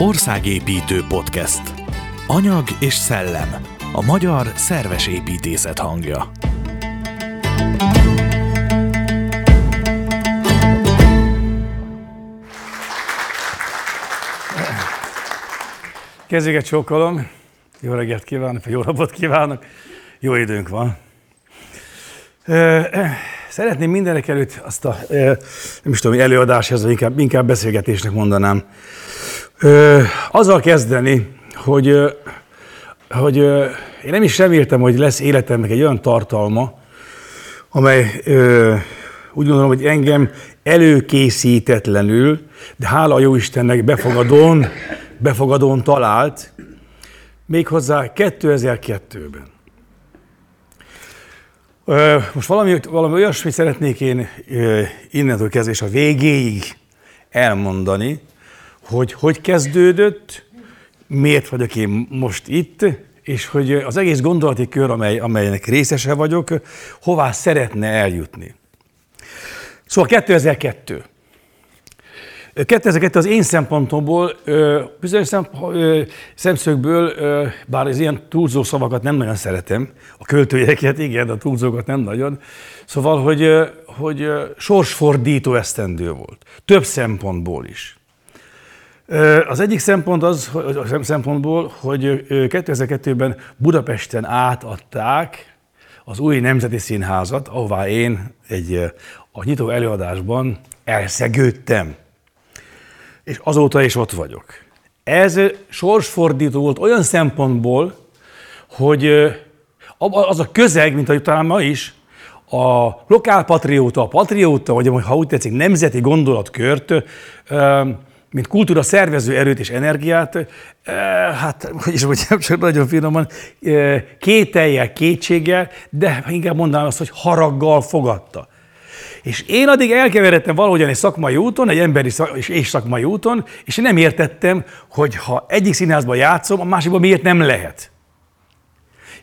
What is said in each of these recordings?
Országépítő podcast. Anyag és szellem. A magyar szerves építészet hangja. Kezéget csókolom. Jó reggelt kívánok, jó napot kívánok. Jó időnk van. Szeretném mindenek előtt azt a, nem is tudom, előadáshoz, vagy inkább, inkább beszélgetésnek mondanám. Azzal kezdeni, hogy, hogy én nem is reméltem, hogy lesz életemnek egy olyan tartalma, amely úgy gondolom, hogy engem előkészítetlenül, de hála a jó Istennek befogadón, befogadón talált, méghozzá 2002-ben. Most valami, valami olyasmit szeretnék én innentől kezdve és a végéig elmondani, hogy hogy kezdődött, miért vagyok én most itt, és hogy az egész gondolati kör, amely, amelynek részese vagyok, hová szeretne eljutni. Szóval 2002. 2002 az én szempontomból, bizonyos szemszögből, bár az ilyen túlzó szavakat nem nagyon szeretem, a költőjeket igen, a túlzókat nem nagyon, szóval, hogy, hogy sorsfordító esztendő volt. Több szempontból is. Az egyik szempont az, a szempontból, hogy 2002-ben Budapesten átadták az új Nemzeti Színházat, ahová én egy a nyitó előadásban elszegődtem és azóta is ott vagyok. Ez sorsfordító volt olyan szempontból, hogy az a közeg, mint ahogy talán ma is, a lokálpatrióta, a patrióta, vagy ha úgy tetszik, nemzeti gondolatkört, mint kultúra szervező erőt és energiát, hát, hogy is mondjam, csak nagyon finoman, kételjel, kétséggel, de inkább mondanám azt, hogy haraggal fogadta. És én addig elkeveredtem valahogyan egy szakmai úton, egy emberi szak, és szakmai úton, és én nem értettem, hogy ha egyik színházban játszom, a másikban miért nem lehet.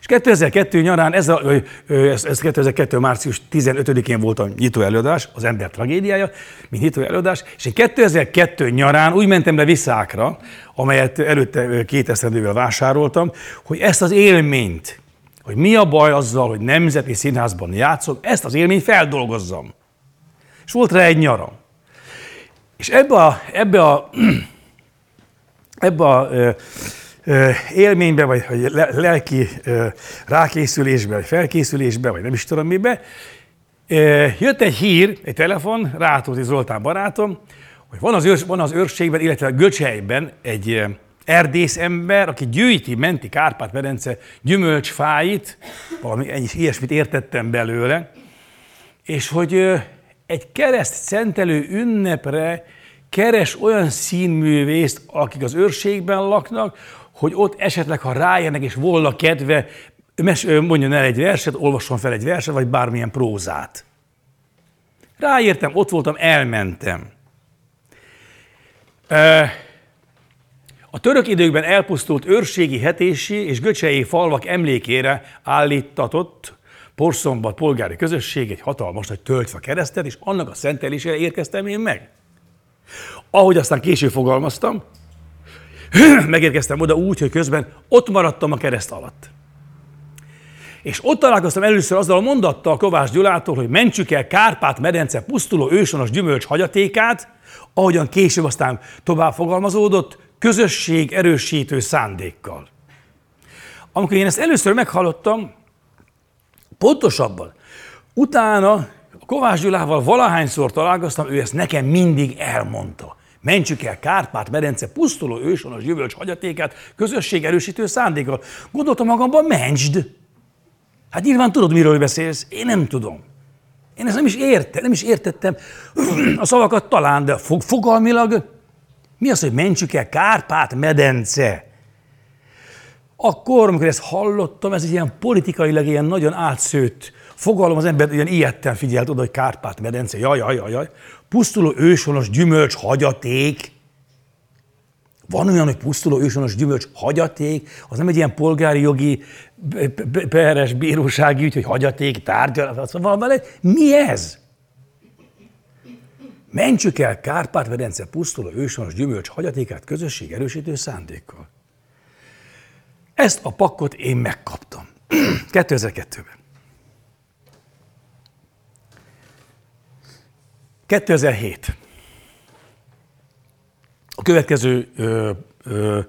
És 2002 nyarán, ez, a, ez, ez 2002. március 15-én volt a nyitó előadás, az ember tragédiája, mint nyitó előadás, és én 2002 nyarán úgy mentem be Visszákra, amelyet előtte két esztendővel vásároltam, hogy ezt az élményt, hogy mi a baj azzal, hogy nemzeti színházban játszom, ezt az élményt feldolgozzam és volt rá egy nyaram. És ebbe a, ebbe a, ebbe a ö, ö, élménybe, vagy, lelki rákészülésbe, vagy felkészülésbe, vagy nem is tudom mibe, jött egy hír, egy telefon, Rátóti Zoltán barátom, hogy van az, őrs, van az őrségben, illetve a Göcselyben egy erdész ember, aki gyűjti, menti Kárpát-medence gyümölcsfáit, valami ennyi, ilyesmit értettem belőle, és hogy egy kereszt szentelő ünnepre keres olyan színművészt, akik az őrségben laknak, hogy ott esetleg, ha rájönnek és volna kedve, mondjon el egy verset, olvasson fel egy verset, vagy bármilyen prózát. Ráértem, ott voltam, elmentem. A török időkben elpusztult őrségi hetési és göcsei falvak emlékére állítatott Porszombat polgári közösség egy hatalmas nagy töltve keresztet, és annak a szentelésére érkeztem én meg. Ahogy aztán később fogalmaztam, megérkeztem oda úgy, hogy közben ott maradtam a kereszt alatt. És ott találkoztam először azzal a mondattal Kovács Gyulától, hogy mentsük el Kárpát-medence pusztuló ősonos gyümölcs hagyatékát, ahogyan később aztán tovább fogalmazódott, közösség erősítő szándékkal. Amikor én ezt először meghallottam, Pontosabban, utána Kovács Gyulával valahányszor találkoztam, ő ezt nekem mindig elmondta. Mentsük el Kárpát-medence pusztuló ősonos gyümölcs hagyatékát közösség erősítő szándékkal. Gondoltam magamban, mentsd! Hát nyilván tudod, miről beszélsz. Én nem tudom. Én ezt nem is értem, nem is értettem a szavakat talán, de fog, fogalmilag mi az, hogy mentsük el Kárpát-medence? Akkor, amikor ezt hallottam, ez egy ilyen politikailag ilyen nagyon átszőtt fogalom, az ember ilyen ilyetten figyelt oda, hogy Kárpát-medence, jaj, jaj, jaj, jaj, pusztuló ősonos gyümölcs hagyaték, van olyan, hogy pusztuló ősonos gyümölcs hagyaték, az nem egy ilyen polgári jogi peres bírósági ügy, hogy hagyaték, tárgyalat, van egy, mi ez? Mentsük el Kárpát-Vedence pusztuló őshonos gyümölcs hagyatékát közösség erősítő szándékkal. Ezt a pakkot én megkaptam. 2002-ben. 2007. A következő ö, ö,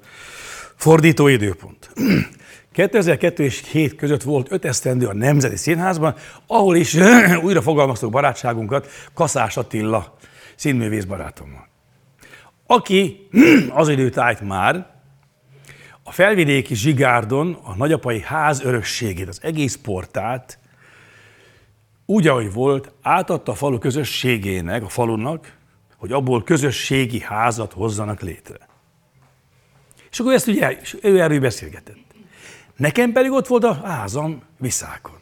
fordító időpont. 2002 és 7 között volt öt esztendő a Nemzeti Színházban, ahol is újra fogalmaztuk barátságunkat Kaszás Attila színművész barátommal. Aki az időt állt már, a felvidéki Zsigárdon a nagyapai ház örökségét, az egész portát úgy, ahogy volt, átadta a falu közösségének, a falunak, hogy abból közösségi házat hozzanak létre. És akkor ezt ugye, ő erről beszélgetett. Nekem pedig ott volt a házam Viszákon.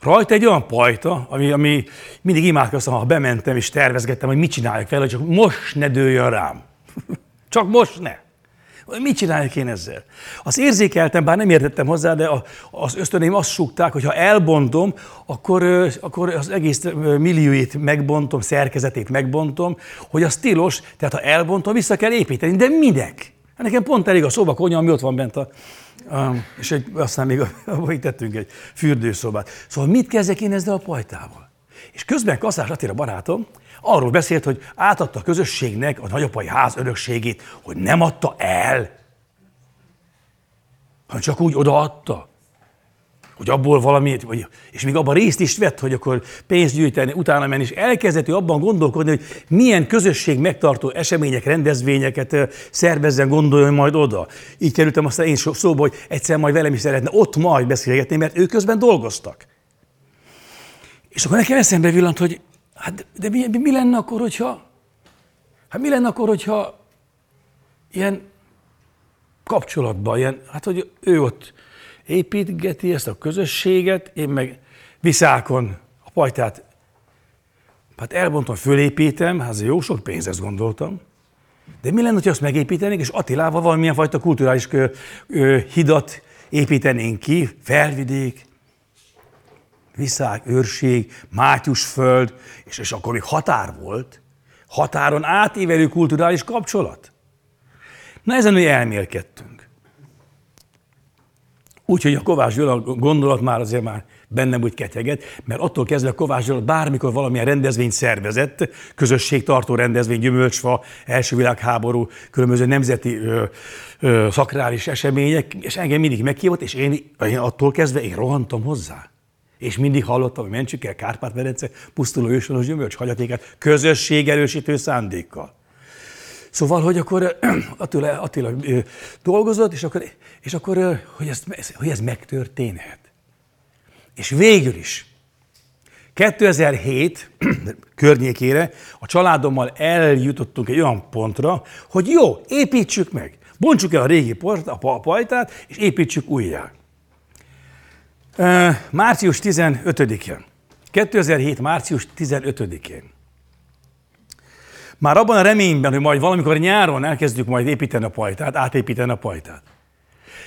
Rajta egy olyan pajta, ami, ami mindig imádkoztam, ha bementem és tervezgettem, hogy mit csináljak vele, csak most ne dőljön rám. csak most ne. Mit csináljak én ezzel? Az érzékeltem, bár nem értettem hozzá, de az ösztöneim azt súgták, hogy ha elbontom, akkor, akkor az egész millióit megbontom, szerkezetét megbontom, hogy az tilos, tehát ha elbontom, vissza kell építeni. De minek? Hát nekem pont elég a szoba konya, ami ott van bent a, a és egy, aztán még abban tettünk egy fürdőszobát. Szóval mit kezdek én ezzel a pajtával? És közben Kaszás Attila barátom arról beszélt, hogy átadta a közösségnek a nagyapai ház örökségét, hogy nem adta el, hanem csak úgy odaadta hogy abból valamit, vagy, és még abban részt is vett, hogy akkor pénzt gyűjteni, utána menni, és elkezdett abban gondolkodni, hogy milyen közösség megtartó események, rendezvényeket szervezzen, gondoljon majd oda. Így kerültem aztán én szóba, hogy egyszer majd velem is szeretne ott majd beszélgetni, mert ők közben dolgoztak. És akkor nekem eszembe villant, hogy hát de mi, mi lenne akkor, hogyha, hát mi lenne akkor, hogyha ilyen kapcsolatban, ilyen, hát hogy ő ott építgeti ezt a közösséget, én meg viszákon a pajtát, hát elbontom, fölépítem, hát jó sok pénzhez gondoltam. De mi lenne, ha azt megépítenénk, és Attilával valamilyen fajta kulturális hidat építenénk ki, felvidék, Viszák, őrség, Mátyusföld, és, és akkor még határ volt, határon átívelő kulturális kapcsolat. Na ezen mi elmélkedtünk. Úgyhogy a Kovács Gyula gondolat már azért már bennem úgy ketyeget, mert attól kezdve Kovács Gyula bármikor valamilyen rendezvényt szervezett, közösségtartó rendezvény, gyümölcsfa, első világháború, különböző nemzeti ö, ö, szakrális események, és engem mindig meghívott, és én, én attól kezdve én rohantam hozzá. És mindig hallottam, hogy mentsük el Kárpát-Medence pusztuló ősonos gyümölcs hagyatékát közösség erősítő szándékkal. Szóval, hogy akkor Attila, Attila dolgozott, és akkor, és akkor hogy, ez, hogy ez megtörténhet. És végül is 2007 környékére a családommal eljutottunk egy olyan pontra, hogy jó, építsük meg. Bontsuk el a régi port, a pajtát, és építsük újjá. Március 15-én. 2007. március 15-én. Már abban a reményben, hogy majd valamikor nyáron elkezdjük majd építeni a pajtát, átépíteni a pajtát.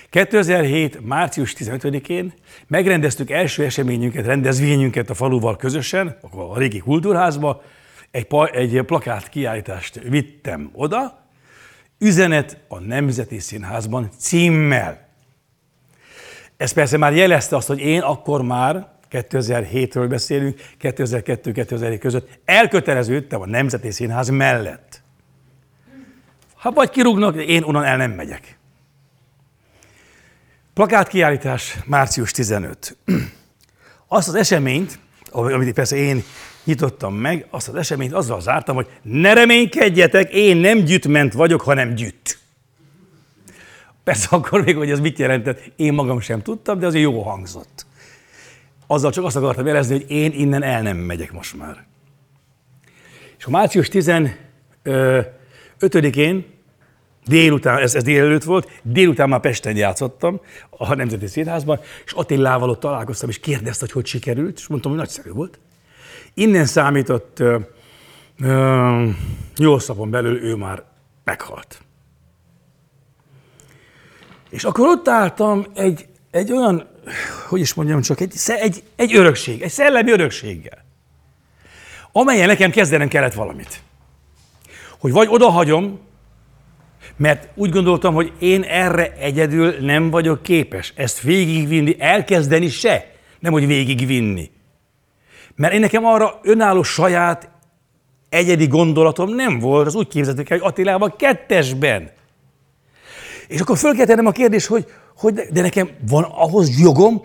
2007. március 15-én megrendeztük első eseményünket, rendezvényünket a faluval közösen, a régi kultúrházba, egy, egy plakát kiállítást vittem oda, üzenet a Nemzeti Színházban címmel. Ez persze már jelezte azt, hogy én akkor már 2007-ről beszélünk, 2002-2007 között elköteleződtem a Nemzeti Színház mellett. Ha vagy kirúgnak, én onnan el nem megyek. Plakátkiállítás március 15. Azt az eseményt, amit persze én nyitottam meg, azt az eseményt azzal zártam, hogy ne reménykedjetek, én nem gyütment vagyok, hanem gyütt. Persze akkor még, hogy ez mit jelentett, én magam sem tudtam, de azért jó hangzott azzal csak azt akartam jelezni, hogy én innen el nem megyek most már. És a március 15-én délután, ez, ez délelőtt volt, délután már Pesten játszottam a Nemzeti Színházban, és Attilával ott találkoztam, és kérdezte, hogy hogy sikerült, és mondtam, hogy nagyszerű volt. Innen számított nyolc napon belül ő már meghalt. És akkor ott álltam egy, egy olyan hogy is mondjam csak, egy, egy, egy örökség, egy szellemi örökséggel. amelyen nekem kezdenem kellett valamit. Hogy vagy odahagyom, mert úgy gondoltam, hogy én erre egyedül nem vagyok képes ezt végigvinni, elkezdeni se, nem hogy végigvinni. Mert én nekem arra önálló saját egyedi gondolatom nem volt, az úgy képzeltük el, hogy Attilában kettesben. És akkor föl a kérdés, hogy, hogy de, nekem van ahhoz jogom,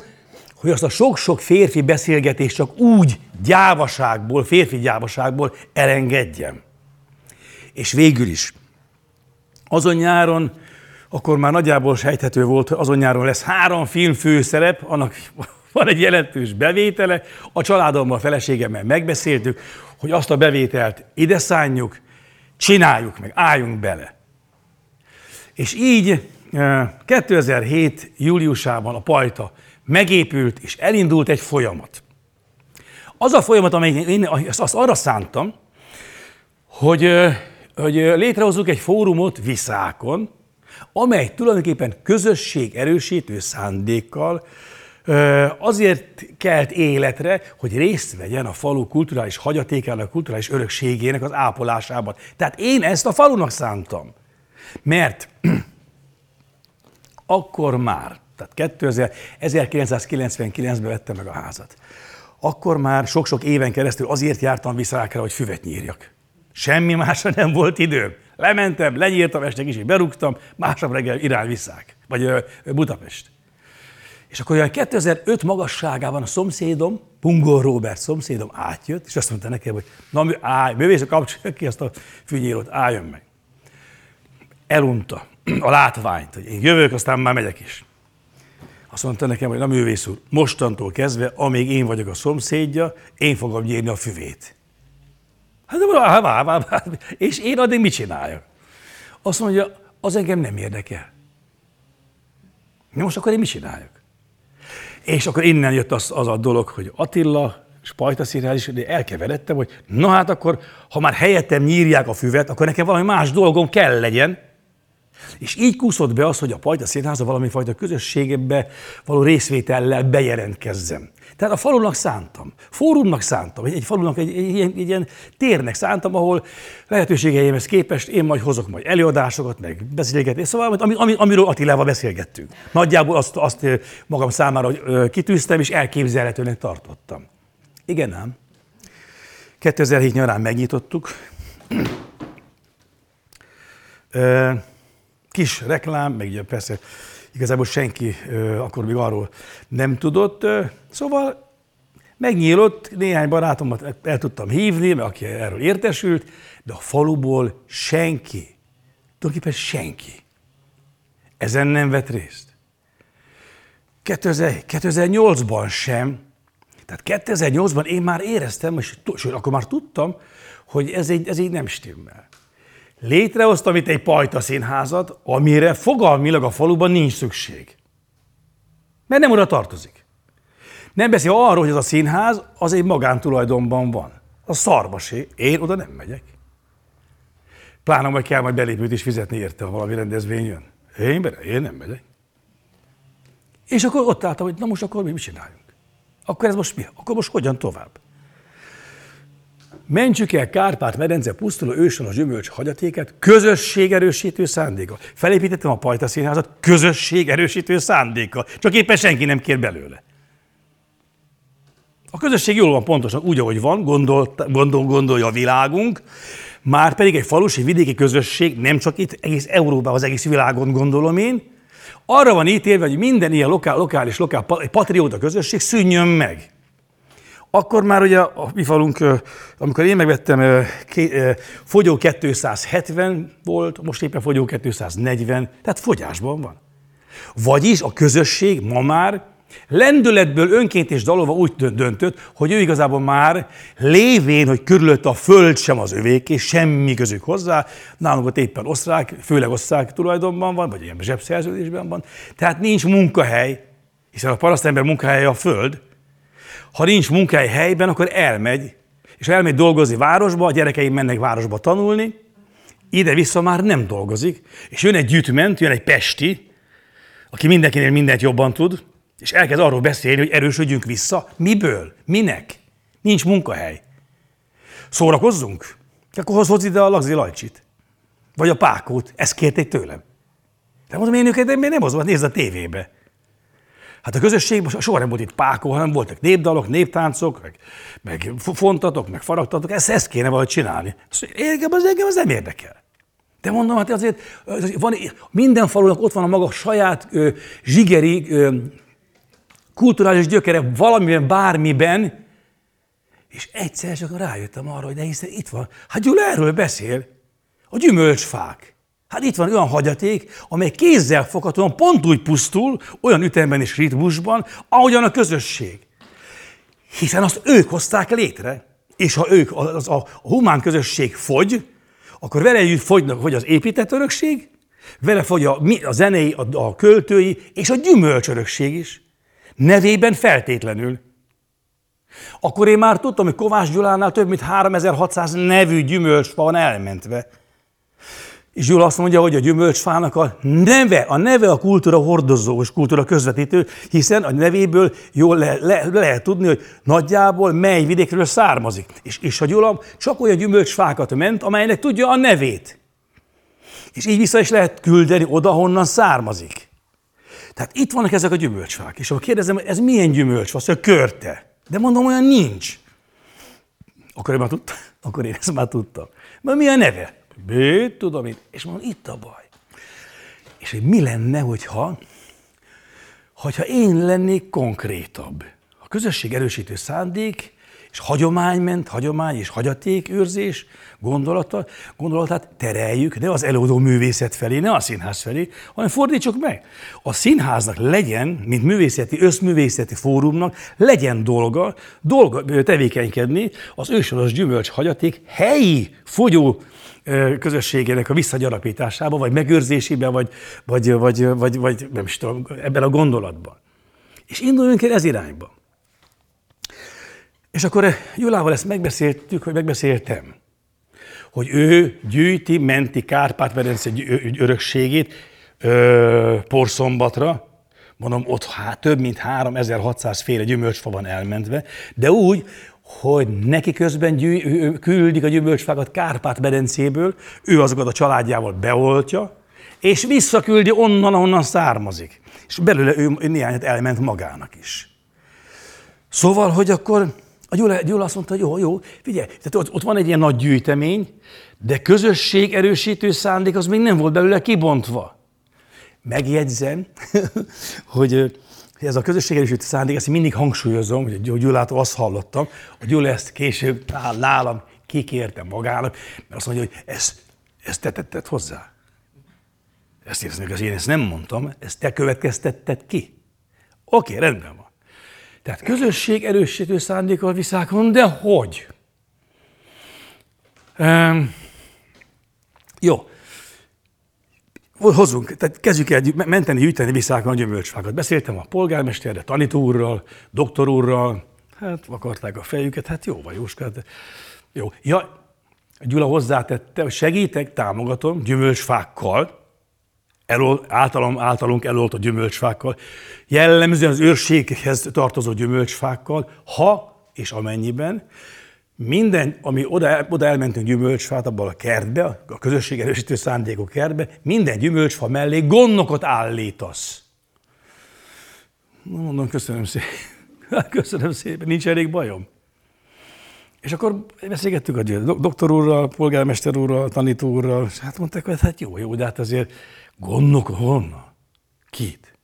hogy azt a sok-sok férfi beszélgetést csak úgy gyávaságból, férfi gyávaságból elengedjem. És végül is, azon nyáron, akkor már nagyjából sejthető volt, azon nyáron lesz három film főszerep, annak van egy jelentős bevétele, a családommal, a feleségemmel megbeszéltük, hogy azt a bevételt ide szánjuk, csináljuk meg, álljunk bele. És így 2007. Eh, júliusában a pajta megépült, és elindult egy folyamat. Az a folyamat, amely én azt arra szántam, hogy, eh, hogy létrehozzuk egy fórumot Viszákon, amely tulajdonképpen közösség erősítő szándékkal azért kelt életre, hogy részt vegyen a falu kulturális hagyatékának, kulturális örökségének az ápolásában. Tehát én ezt a falunak szántam. Mert akkor már, tehát 2000, 1999-ben vettem meg a házat. Akkor már sok-sok éven keresztül azért jártam Viszákra, hogy füvet nyírjak. Semmi másra nem volt időm. Lementem, lenyírtam, este kicsit berúgtam, másnap reggel irány Viszák, vagy Budapest. És akkor olyan 2005 magasságában a szomszédom, Pungor Robert szomszédom átjött, és azt mondta nekem, hogy na, állj, művész, kapcsolja ki azt a fűnyírót, álljon meg. Elunta a látványt, hogy én jövök, aztán már megyek is. Azt mondta nekem, hogy na művész úr, mostantól kezdve, amíg én vagyok a szomszédja, én fogom nyírni a füvét. Hát de vá, vá, vá, vá. És én addig mit csináljak? Azt mondja, az engem nem érdekel. Most akkor én mit csináljak? És akkor innen jött az, az a dolog, hogy Attila, Spajta is, de elkeveredtem, hogy na hát akkor, ha már helyettem nyírják a füvet, akkor nekem valami más dolgom kell legyen. És így kúszott be az, hogy a Pajta Színháza valami fajta közösségebe való részvétellel bejelentkezzem. Tehát a falunak szántam, fórumnak szántam, egy, egy falunak egy, egy, egy, egy ilyen térnek szántam, ahol lehetőségeimhez képest én majd hozok majd előadásokat, meg beszélgetést, szóval ami, ami, amiről Attilával beszélgettünk. Nagyjából azt, azt magam számára kitűztem, és elképzelhetőnek tartottam. Igen ám. 2007 nyarán megnyitottuk. Kis reklám, meg ugye persze igazából senki akkor még arról nem tudott. Szóval megnyílott, néhány barátomat el tudtam hívni, mert aki erről értesült, de a faluból senki, tulajdonképpen senki ezen nem vett részt. 2008-ban sem, tehát 2008-ban én már éreztem, és akkor már tudtam, hogy ez így, ez így nem stimmel. Létrehoztam itt egy pajta színházat, amire fogalmilag a faluban nincs szükség. Mert nem oda tartozik. Nem beszél arról, hogy ez a színház az egy magántulajdonban van. A szarbasé. Én oda nem megyek. Pláne majd kell majd belépőt is fizetni érte, ha valami rendezvény jön. Én, bele, én nem megyek. És akkor ott álltam, hogy na most akkor mi mit csináljunk? Akkor ez most mi? Akkor most hogyan tovább? Mentsük el Kárpát-medence pusztuló a gyümölcs hagyatéket közösségerősítő szándéka. Felépítettem a Pajta Színházat közösségerősítő szándéka. Csak éppen senki nem kér belőle. A közösség jól van pontosan úgy, ahogy van, gondol, gondol, gondolja a világunk, már pedig egy falusi vidéki közösség, nem csak itt, egész Európában, az egész világon gondolom én, arra van ítélve, hogy minden ilyen lokál, lokális, lokál patrióta közösség szűnjön meg. Akkor már ugye a mi falunk, amikor én megvettem, fogyó 270 volt, most éppen fogyó 240, tehát fogyásban van. Vagyis a közösség ma már lendületből önként és dalolva úgy döntött, hogy ő igazából már lévén, hogy körülött a föld sem az övék, és semmi közük hozzá, nálunk ott éppen osztrák, főleg osztrák tulajdonban van, vagy ilyen zsebszerződésben van, tehát nincs munkahely, hiszen a parasztember munkahelye a föld, ha nincs munkahely helyben, akkor elmegy, és elmegy dolgozni városba, a gyerekeim mennek városba tanulni, ide-vissza már nem dolgozik, és jön egy gyűjtment, jön egy pesti, aki mindenkinél mindent jobban tud, és elkezd arról beszélni, hogy erősödjünk vissza. Miből? Minek? Nincs munkahely. Szórakozzunk? Akkor hozz ide a lagzi lajcsit. Vagy a pákót. Ezt kérték tőlem. De mondom, én őket én nem hozom, hát nézd a tévébe. Hát a közösségben soha nem volt itt pákó, hanem voltak népdalok, néptáncok, meg, meg fontatok, meg faragtatok, ezt, ezt kéne valahogy csinálni. Engem az, engem az nem érdekel. De mondom, hát azért van, minden falunak ott van a maga saját ö, zsigeri ö, kulturális gyökere valamiben, bármiben, és egyszer csak rájöttem arra, hogy de hiszen itt van. Hát Gyula erről beszél. A gyümölcsfák. Hát itt van olyan hagyaték, amely kézzel foghatóan pont úgy pusztul, olyan ütemben és ritmusban, ahogyan a közösség. Hiszen azt ők hozták létre. És ha ők, az, a, humán közösség fogy, akkor vele együtt fogynak, hogy az épített örökség, vele fogy a, a zenei, a, a költői, és a gyümölcsörökség is. Nevében feltétlenül. Akkor én már tudtam, hogy Kovács Gyulánál több mint 3600 nevű gyümölcs van elmentve. És Gyula azt mondja, hogy a gyümölcsfának a neve, a neve a kultúra hordozó és kultúra közvetítő, hiszen a nevéből jól le, le lehet tudni, hogy nagyjából mely vidékről származik. És, és a Gyula csak olyan gyümölcsfákat ment, amelynek tudja a nevét. És így vissza is lehet küldeni oda, honnan származik. Tehát itt vannak ezek a gyümölcsfák. És akkor kérdezem, ez milyen gyümölcs? Azt mondja, körte. De mondom, olyan nincs. Akkor én már tudtam. Akkor én ezt már tudtam. Mert mi a neve? Bőt, tudom én. És mondom, itt a baj. És hogy mi lenne, hogyha, hogyha én lennék konkrétabb? A közösség erősítő szándék, és hagyomány ment, hagyomány és hagyatékőrzés gondolata, gondolatát tereljük, ne az előadó művészet felé, ne a színház felé, hanem fordítsuk meg. A színháznak legyen, mint művészeti, összművészeti fórumnak, legyen dolga, dolga tevékenykedni az ősoros gyümölcs hagyaték helyi fogyó közösségének a visszagyarapításába, vagy megőrzésében, vagy, vagy, vagy, vagy, vagy nem is tudom, ebben a gondolatban. És induljunk el ez irányba. És akkor Julával ezt megbeszéltük, hogy megbeszéltem, hogy ő gyűjti, menti Kárpát-medence örökségét ö, porszombatra, mondom, ott hát több mint 3600 féle gyümölcsfa van elmentve, de úgy, hogy neki közben gyű, küldik a gyümölcsfákat Kárpát-medencéből, ő azokat a családjával beoltja, és visszaküldi onnan, ahonnan származik. És belőle ő néhányat elment magának is. Szóval, hogy akkor a Gyula, Gyula azt mondta, jó, jó, figyelj, tehát ott, ott van egy ilyen nagy gyűjtemény, de közösség erősítő szándék az még nem volt belőle kibontva. Megjegyzem, hogy ez a közösség erősítő szándék, ezt mindig hangsúlyozom, hogy Gyulától azt hallottam, a Gyula ezt később nálam kikérte magának, mert azt mondja, hogy ezt, ezt te tetted hozzá. Ezt érzem, hogy én ezt nem mondtam, ezt te következtetted ki. Oké, rendben van. Tehát közösség erősítő szándékkal viszákon, de hogy? Um, jó. Hozzunk, tehát kezdjük el menteni, gyűjteni viszákon a gyümölcsfákat. Beszéltem a polgármesterre, tanítórral, doktorúrral, hát vakarták a fejüket, hát jó vagy, Jóska, hát jó. Ja, Gyula hozzátette, hogy segítek, támogatom gyümölcsfákkal, elol, általam, általunk a gyümölcsfákkal, jellemzően az őrséghez tartozó gyümölcsfákkal, ha és amennyiben minden, ami oda, oda elmentünk gyümölcsfát abban a kertbe, a közösség erősítő szándékok kertbe, minden gyümölcsfa mellé gondnokot állítasz. Mondom, köszönöm szépen. Köszönöm szépen, nincs elég bajom. És akkor beszélgettük a doktor úrral, polgármester úrral, tanító úrral, és hát mondták, hogy hát jó, jó, de hát azért Gondok honnan? Kit?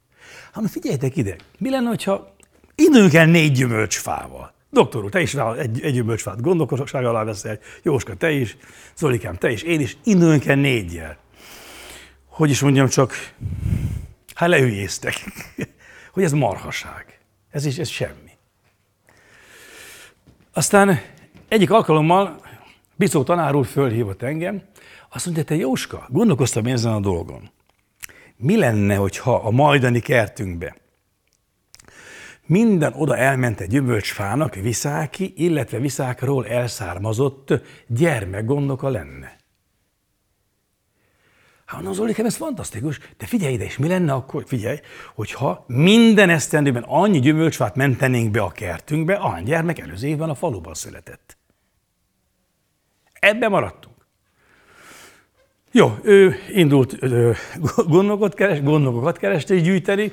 Hát figyeljetek ide, mi lenne, ha időnk el négy gyümölcsfával? Doktor úr, te is rá egy, egy gyümölcsfát gondolkosság alá veszel, Jóska, te is, Zolikám, te is, én is, időnk el négyel. Hogy is mondjam csak, hát leüljéztek, hogy ez marhaság. Ez is, ez semmi. Aztán egyik alkalommal Bicó tanár úr fölhívott engem, azt mondja, te Jóska, gondolkoztam ezen a dolgon mi lenne, hogyha a majdani kertünkbe minden oda elment egy gyümölcsfának viszáki, illetve viszákról elszármazott gyermekgondoka lenne. Hát az Zolikám, ez fantasztikus, de figyelj ide, és mi lenne akkor, figyelj, hogyha minden esztendőben annyi gyümölcsfát mentenénk be a kertünkbe, ahány gyermek előző évben a faluban született. Ebben maradtunk. Jó, ő indult gondokat, keres, gondokat keresni és gyűjteni,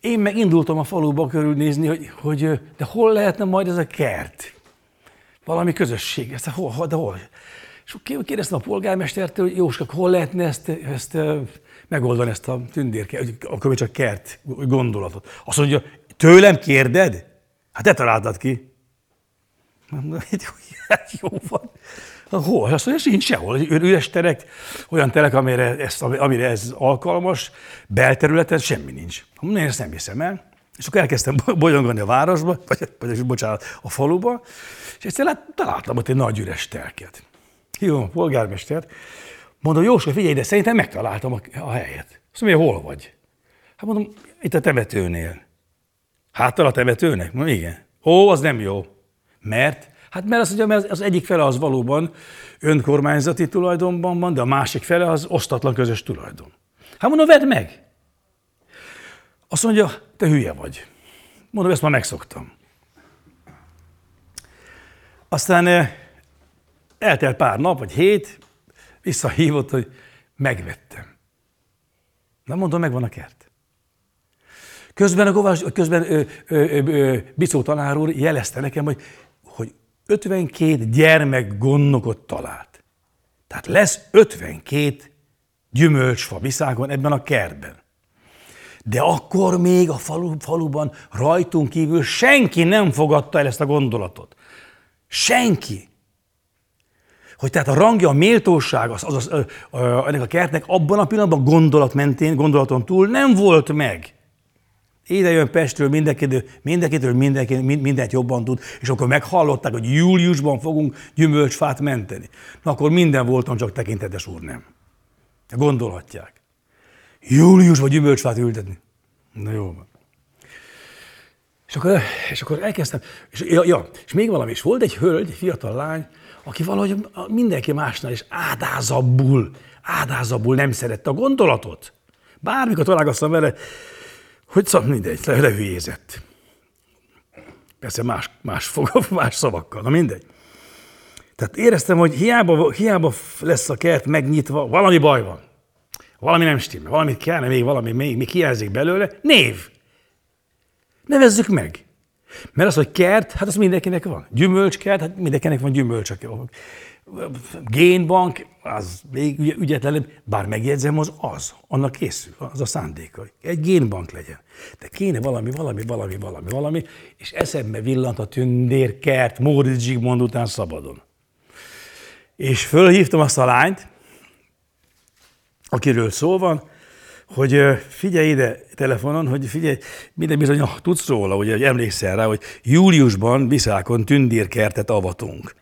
én meg indultam a faluba körülnézni, hogy, hogy de hol lehetne majd ez a kert? Valami közösség, ezt hol, de hol? És kérdeztem a polgármestertől, hogy Jóska, hol lehetne ezt, ezt megoldani, ezt a tündér, akkor csak kert gondolatot. Azt mondja, tőlem kérded? Hát te találtad ki. Mondom, hát jó van. Hol? Azt mondja, nincs sehol. Üres terek, olyan terek, amire, ezt, amire ez alkalmas, belterületen semmi nincs. Én ezt nem hiszem el. És akkor elkezdtem bolyongani a városba, vagy, vagy bocsánat, a faluba, és egyszer találtam ott egy nagy üres telket. Hívom a polgármestert, mondom, Jóska, figyelj ide, szerintem megtaláltam a, a helyet. Azt mondja, hol vagy? Hát mondom, itt a temetőnél. Háttal a temetőnek? Mondom, igen. Ó, az nem jó. Mert? Hát mert az, ugye, az egyik fele az valóban önkormányzati tulajdonban van, de a másik fele az osztatlan közös tulajdon. Hát mondom, vedd meg! Azt mondja, te hülye vagy. Mondom, ezt már megszoktam. Aztán eh, eltelt pár nap, vagy hét, visszahívott, hogy megvettem. Na mondom, megvan a kert. Közben a Govás, közben ö, ö, ö, Bicó tanár úr jelezte nekem, hogy 52 gyermek gondnokot talált. Tehát lesz 52 gyümölcsfa viszágon ebben a kertben. De akkor még a falu, faluban rajtunk kívül senki nem fogadta el ezt a gondolatot. Senki. Hogy tehát a rangja, a méltóság az, az, az, az, ennek a kertnek abban a pillanatban gondolat mentén, gondolaton túl nem volt meg. Ide jön Pestről mindenkitől, mindenkitől mindenki, mindent jobban tud, és akkor meghallották, hogy júliusban fogunk gyümölcsfát menteni. Na akkor minden voltam, csak tekintetes úr nem. Gondolhatják. Júliusban gyümölcsfát ültetni. Na jó van. És akkor, és akkor elkezdtem, és, ja, ja, és még valami is. Volt egy hölgy, egy fiatal lány, aki valahogy mindenki másnál is ádázabbul, ádázabbul nem szerette a gondolatot. Bármikor találkoztam vele, hogy szóval mindegy, le, lehülyézett. Persze más, más, fog, más szavakkal, na mindegy. Tehát éreztem, hogy hiába, hiába lesz a kert megnyitva, valami baj van. Valami nem stimmel, valamit kellene még, valami még, még hiányzik belőle. Név! Nevezzük meg! Mert az, hogy kert, hát az mindenkinek van. Gyümölcskert, hát mindenkinek van gyümölcs. Génbank, az még ügyetlenebb, bár megjegyzem, az az, annak készül, az a szándéka, egy génbank legyen. De kéne valami, valami, valami, valami, valami, és eszembe villant a tündérkert Móricz Zsigmond után szabadon. És fölhívtam azt a lányt, akiről szó van, hogy figyelj ide telefonon, hogy figyelj, minden bizony tudsz róla, hogy emlékszel rá, hogy júliusban Viszákon tündérkertet avatunk.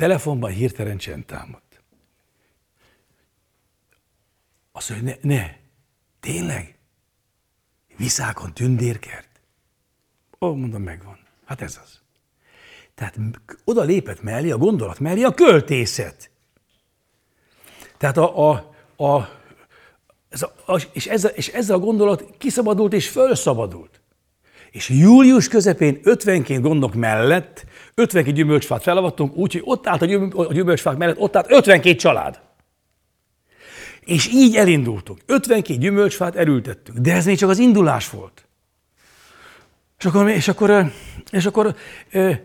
Telefonban hirtelen csend támadt. Azt mondja, ne, ne, tényleg? Viszákon tündérkert? Ó, mondom, megvan. Hát ez az. Tehát oda lépett mellé, a gondolat mellé a költészet. Tehát a, a, a, ez a, és, ezzel, és ezzel a gondolat kiszabadult és fölszabadult. És július közepén 52 gondok mellett 52 gyümölcsfát felavattunk, úgyhogy ott állt a gyümölcsfák mellett, ott állt 52 család. És így elindultunk. 52 gyümölcsfát elültettük. De ez még csak az indulás volt. És akkor, és akkor, és akkor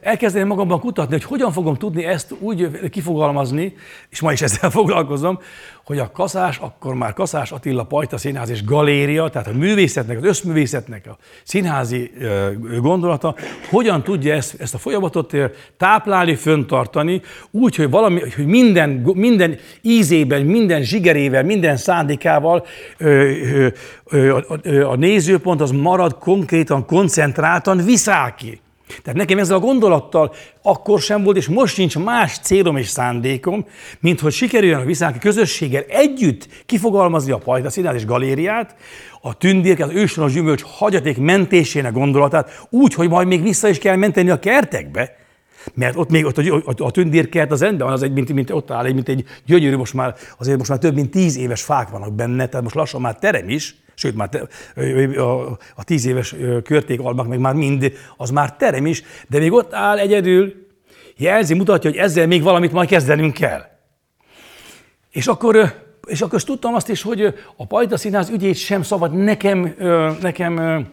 elkezdeném magamban kutatni, hogy hogyan fogom tudni ezt úgy kifogalmazni, és ma is ezzel foglalkozom, hogy a kaszás, akkor már Kaszás Attila Pajta Színház és Galéria, tehát a művészetnek, az összművészetnek a színházi gondolata, hogyan tudja ezt, ezt a folyamatot táplálni, föntartani, úgy, hogy, valami, hogy minden, minden ízében, minden zsigerével, minden szándékával a nézőpont az marad konkrétan, koncentráltan viszáki. Tehát nekem ezzel a gondolattal akkor sem volt, és most nincs más célom és szándékom, mint hogy sikerüljön a viszánki közösséggel együtt kifogalmazni a Pajta Színház és Galériát, a tündér, az őshonos gyümölcs hagyaték mentésének gondolatát, úgy, hogy majd még vissza is kell menteni a kertekbe, mert ott még ott a, a, a tündérkert az rendben van, az egy, mint, mint, ott áll egy, mint egy gyönyörű, most már, azért most már több mint tíz éves fák vannak benne, tehát most lassan már terem is, sőt már a, a tíz éves körtékalmak meg már mind, az már terem is, de még ott áll egyedül, jelzi, mutatja, hogy ezzel még valamit majd kezdenünk kell. És akkor, és akkor tudtam azt is, hogy a Pajta Színház ügyét sem szabad nekem, nekem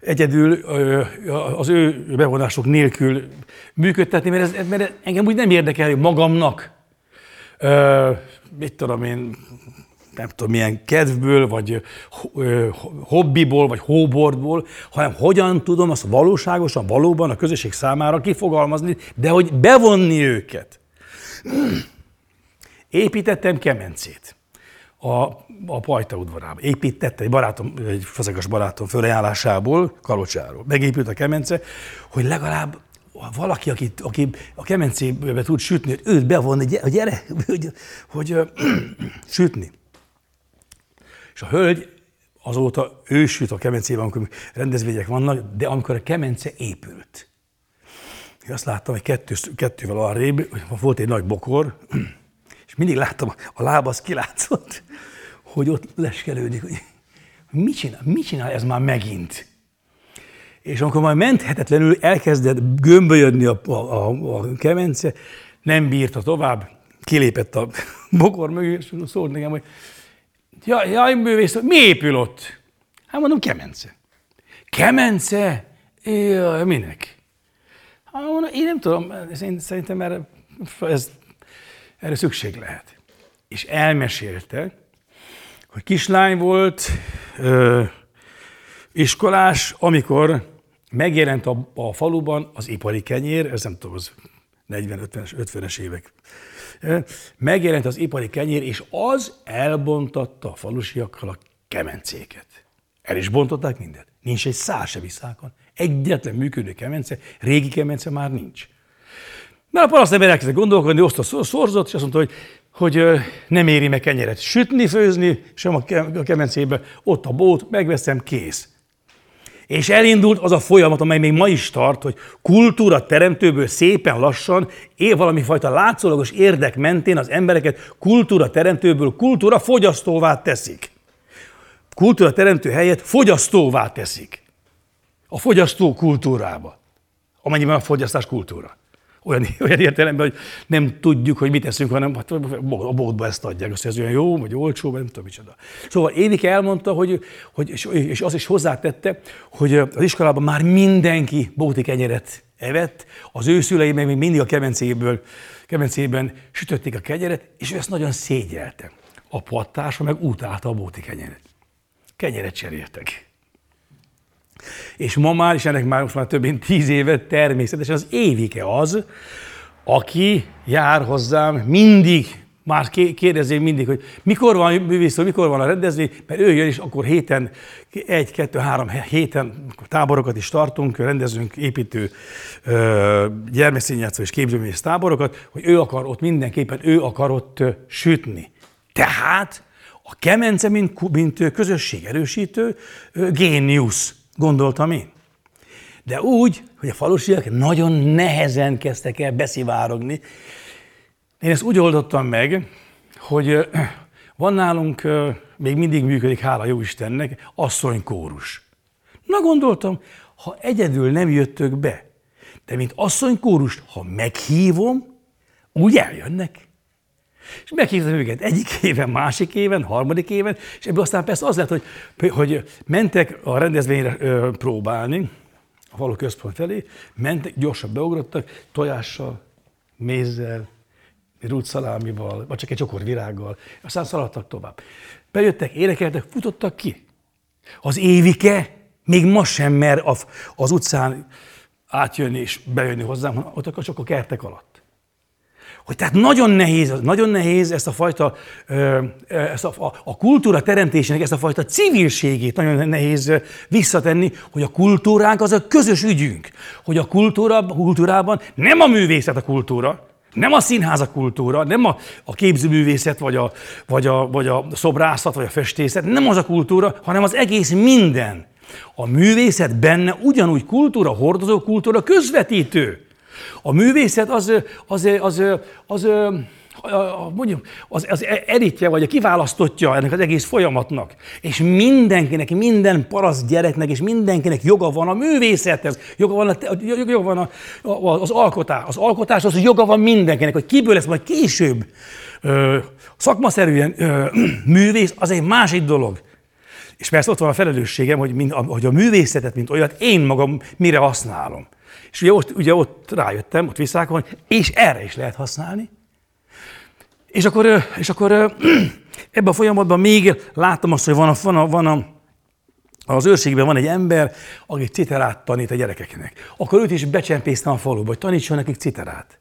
egyedül az ő bevonások nélkül működtetni, mert, ez, mert engem úgy nem érdekel, hogy magamnak, mit tudom én, nem tudom, milyen kedvből, vagy hobbiból, vagy hóbordból, hanem hogyan tudom azt valóságosan, valóban a közösség számára kifogalmazni, de hogy bevonni őket. Építettem kemencét a, a Pajta udvarában. Építette egy barátom, egy fazegas barátom fölajánlásából, Kalocsáról. Megépült a kemence, hogy legalább valaki, aki, aki a kemencébe tud sütni, őt bevonni, hogy gyere, hogy, hogy sütni. És a hölgy azóta ő süt a kemencében, amikor rendezvények vannak, de amikor a kemence épült. Én azt láttam, hogy kettő, kettővel arrébb, volt egy nagy bokor, és mindig láttam, a láb az kilátszott, hogy ott leskelődik, hogy mit csinál, mit csinál ez már megint? És amikor majd menthetetlenül elkezdett gömbölyödni a, a, a, a kemence, nem bírta tovább, kilépett a bokor mögé, és szólt nekem, hogy jaj, jaj művész, mi épül ott? Hát mondom, kemence. Kemence? Jaj, minek? Hát mondom, én nem tudom, én szerintem erre, ez, erre szükség lehet. És elmesélte, hogy kislány volt, ö, iskolás, amikor megjelent a, a faluban az ipari kenyér, ez nem tudom, az 40-50-es 50-es évek. Megjelent az ipari kenyér, és az elbontatta a falusiakkal a kemencéket. El is bontották mindent. Nincs egy szár se visszákon. Egyetlen működő kemence, régi kemence már nincs. Na, a parasztember elkezdett gondolkodni, osztott szorzott, és azt mondta, hogy, hogy nem éri meg kenyeret sütni, főzni, sem a kemencébe, ott a bót, megveszem, kész. És elindult az a folyamat, amely még ma is tart, hogy kultúra teremtőből szépen lassan, valami fajta látszólagos érdek mentén az embereket kultúra teremtőből kultúra fogyasztóvá teszik. Kultúra teremtő helyett fogyasztóvá teszik. A fogyasztó kultúrába. Amennyiben a fogyasztás kultúra. Olyan, olyan értelemben, hogy nem tudjuk, hogy mit teszünk, hanem hát a boltba ezt adják, azt ez olyan jó, vagy olcsó, vagy nem tudom micsoda. Szóval Évike elmondta, hogy, hogy és az is hozzátette, hogy az iskolában már mindenki bóti kenyeret evett, az ő meg még mindig a kemencéből, kemencében sütötték a kenyeret, és ő ezt nagyon szégyelte. A pattársa meg utálta a bóti kenyeret. Kenyeret cseréltek. És ma már, és ennek már most már több mint tíz éve természetesen az évike az, aki jár hozzám mindig, már kérdezi mindig, hogy mikor van művész, mikor van a rendezvény, mert ő jön, és akkor héten, egy, kettő, három héten táborokat is tartunk, rendezünk építő gyermekszínjátszó és képzőművész táborokat, hogy ő akar ott mindenképpen, ő akar ott sütni. Tehát a kemence, mint, mint közösség erősítő, géniusz gondoltam én. De úgy, hogy a falusiak nagyon nehezen kezdtek el beszivárogni. Én ezt úgy oldottam meg, hogy van nálunk, még mindig működik, hála jó Istennek, asszonykórus. Na gondoltam, ha egyedül nem jöttök be, de mint asszonykórust, ha meghívom, úgy eljönnek. És meghívtam őket egyik éven, másik éven, harmadik éven, és ebből aztán persze az lett, hogy, hogy mentek a rendezvényre próbálni, a való központ felé, mentek, gyorsan beugrottak, tojással, mézzel, szalámival, vagy csak egy csokor virággal, aztán szaladtak tovább. Bejöttek, énekeltek, futottak ki. Az évike még ma sem mer az utcán átjönni és bejönni hozzám, ott csak a kertek alatt hogy tehát nagyon nehéz, nagyon nehéz ezt a fajta, ezt a, a, a kultúra teremtésének ezt a fajta civilségét nagyon nehéz visszatenni, hogy a kultúránk az a közös ügyünk. Hogy a kultúra, kultúrában nem a művészet a kultúra, nem a színház a kultúra, nem a, a képzőművészet, vagy a, vagy, a, vagy a szobrászat, vagy a festészet, nem az a kultúra, hanem az egész minden. A művészet benne ugyanúgy kultúra, hordozó kultúra, közvetítő. A művészet az, az, az, az, az mondjuk, az, az eritje, vagy a kiválasztotja ennek az egész folyamatnak. És mindenkinek, minden parasz gyereknek, és mindenkinek joga van a művészethez, joga van, a, joga van a, az alkotás. Az alkotás az, joga van mindenkinek, hogy kiből lesz majd később ö, szakmaszerűen ö, művész, az egy másik dolog. És persze ott van a felelősségem, hogy, mind, hogy a művészetet, mint olyat, én magam mire használom. És ugye ott, ugye ott rájöttem, ott visszákon, és erre is lehet használni. És akkor, és akkor ebben a folyamatban még láttam azt, hogy van, a, van, a, van a, az őrségben van egy ember, aki citerát tanít a gyerekeknek. Akkor őt is becsempésztem a faluba, hogy tanítson nekik citerát.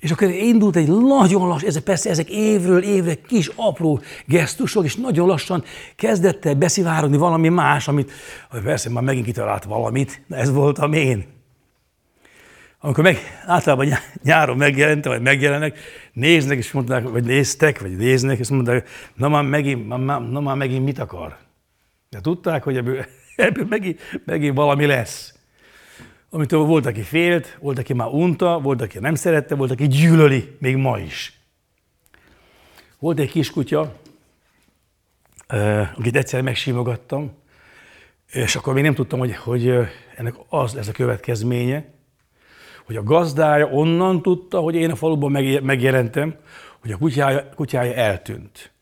És akkor indult egy nagyon lassú, ezek persze ezek évről évre kis apró gesztusok, és nagyon lassan kezdett el beszivárogni valami más, amit persze már megint kitalált valamit, ez voltam én. Amikor meg, általában nyáron megjelentem, vagy megjelenek, néznek, és mondták, vagy néztek, vagy néznek, és mondták, na már megint, na, már megint mit akar? De tudták, hogy ebből, ebből megint, megint valami lesz amitől volt, aki félt, volt, aki már unta, volt, aki nem szerette, volt, aki gyűlöli, még ma is. Volt egy kiskutya, akit egyszer megsimogattam, és akkor még nem tudtam, hogy, hogy ennek az lesz a következménye, hogy a gazdája onnan tudta, hogy én a faluban megjelentem, hogy a kutyája, kutyája eltűnt.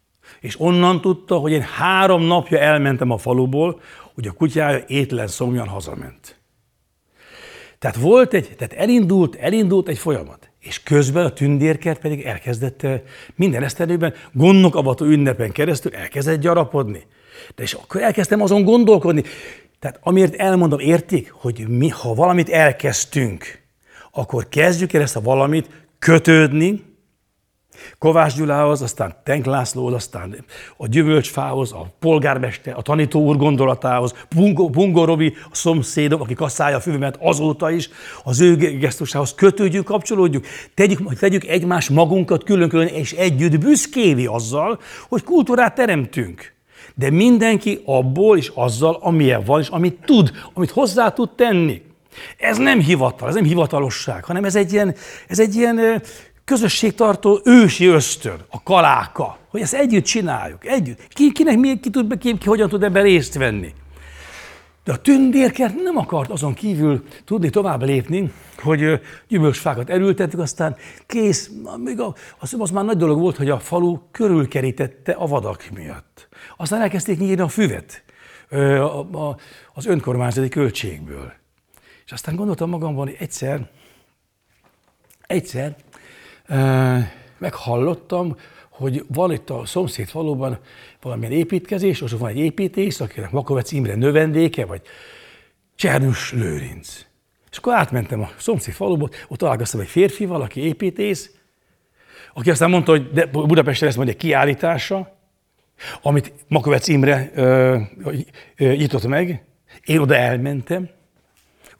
És onnan tudta, hogy én három napja elmentem a faluból, hogy a kutyája étlen szomjan hazament. Tehát volt egy, tehát elindult, elindult egy folyamat. És közben a tündérkert pedig elkezdett minden esztenőben, gondok avató ünnepen keresztül elkezdett gyarapodni. De és akkor elkezdtem azon gondolkodni. Tehát amiért elmondom, értik, hogy mi, ha valamit elkezdtünk, akkor kezdjük el ezt a valamit kötődni, Kovács Gyulához, aztán Tenk Lászlóhoz, aztán a Gyümölcsfához, a polgármester, a tanító úr gondolatához, Bungo, Bungo Robi, a szomszédom, aki kasszálja a füvemet azóta is, az ő gesztusához kötődjünk, kapcsolódjuk, tegyük, tegyük egymás magunkat külön-külön és együtt büszkévi azzal, hogy kultúrát teremtünk. De mindenki abból és azzal, amilyen van, és amit tud, amit hozzá tud tenni. Ez nem hivatal, ez nem hivatalosság, hanem ez egy ilyen, ez egy ilyen közösségtartó ősi ösztön, a kaláka, hogy ezt együtt csináljuk, együtt. Ki, kinek mi, ki, tud, ki, ki hogyan tud ebben részt venni. De a tündérkert nem akart azon kívül tudni tovább lépni, hogy gyümölcsfákat elültettük, aztán kész, még a, az, az már nagy dolog volt, hogy a falu körülkerítette a vadak miatt. Aztán elkezdték nyírni a füvet az önkormányzati költségből. Aztán gondoltam magamban, hogy egyszer, egyszer meghallottam, hogy van itt a szomszéd faluban valamilyen építkezés, és van egy építész, akinek Makovec Imre növendéke, vagy Csernus Lőrinc. És akkor átmentem a szomszéd faluba, ott találkoztam egy férfival, aki építész, aki aztán mondta, hogy de Budapesten lesz majd egy kiállítása, amit Makovec Imre ö, ö, nyitott meg. Én oda elmentem,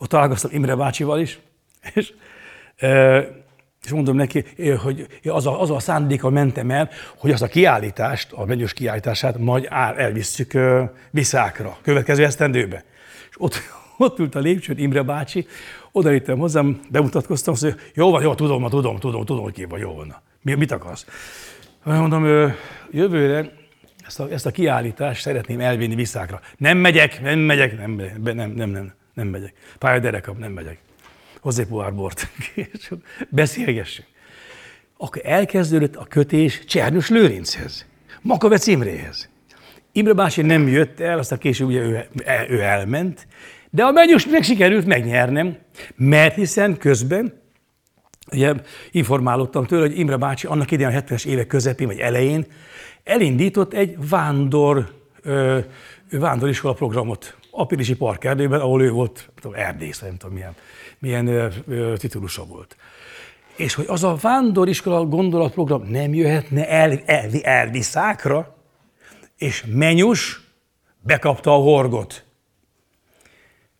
ott találkoztam Imre bácsival is, és és mondom neki, hogy az a, az a szándéka mentem el, hogy azt a kiállítást, a mennyős kiállítását majd elvisszük Viszákra, következő esztendőbe. És ott, ott ült a lépcsőn Imre bácsi, odaértem hozzám, bemutatkoztam, hogy jó van, jó, tudom, tudom, tudom, tudom, hogy ki van, jó van. Mi, mit akarsz? Mondom, jövőre ezt a, ezt a kiállítást szeretném elvinni Viszákra. Nem megyek, nem megyek, nem, nem, nem, nem, nem megyek. Pályaderekam, nem megyek hozzá pohár bort, beszélgessünk. Akkor elkezdődött a kötés Csernus Lőrinchez, Makovec Imréhez. Imre bácsi nem jött el, aztán később ugye ő, ő elment, de a mennyus meg sikerült megnyernem, mert hiszen közben ugye informálódtam tőle, hogy Imre bácsi annak idején a 70-es évek közepén vagy elején elindított egy vándor, ö, vándoriskola programot Apilisi Parkerdőben, ahol ő volt, tudom, erdész, nem tudom milyen milyen ö, ö, titulusa volt. És hogy az a vándoriskola gondolatprogram nem jöhetne el, el, Elviszákra, és Menyus bekapta a horgot.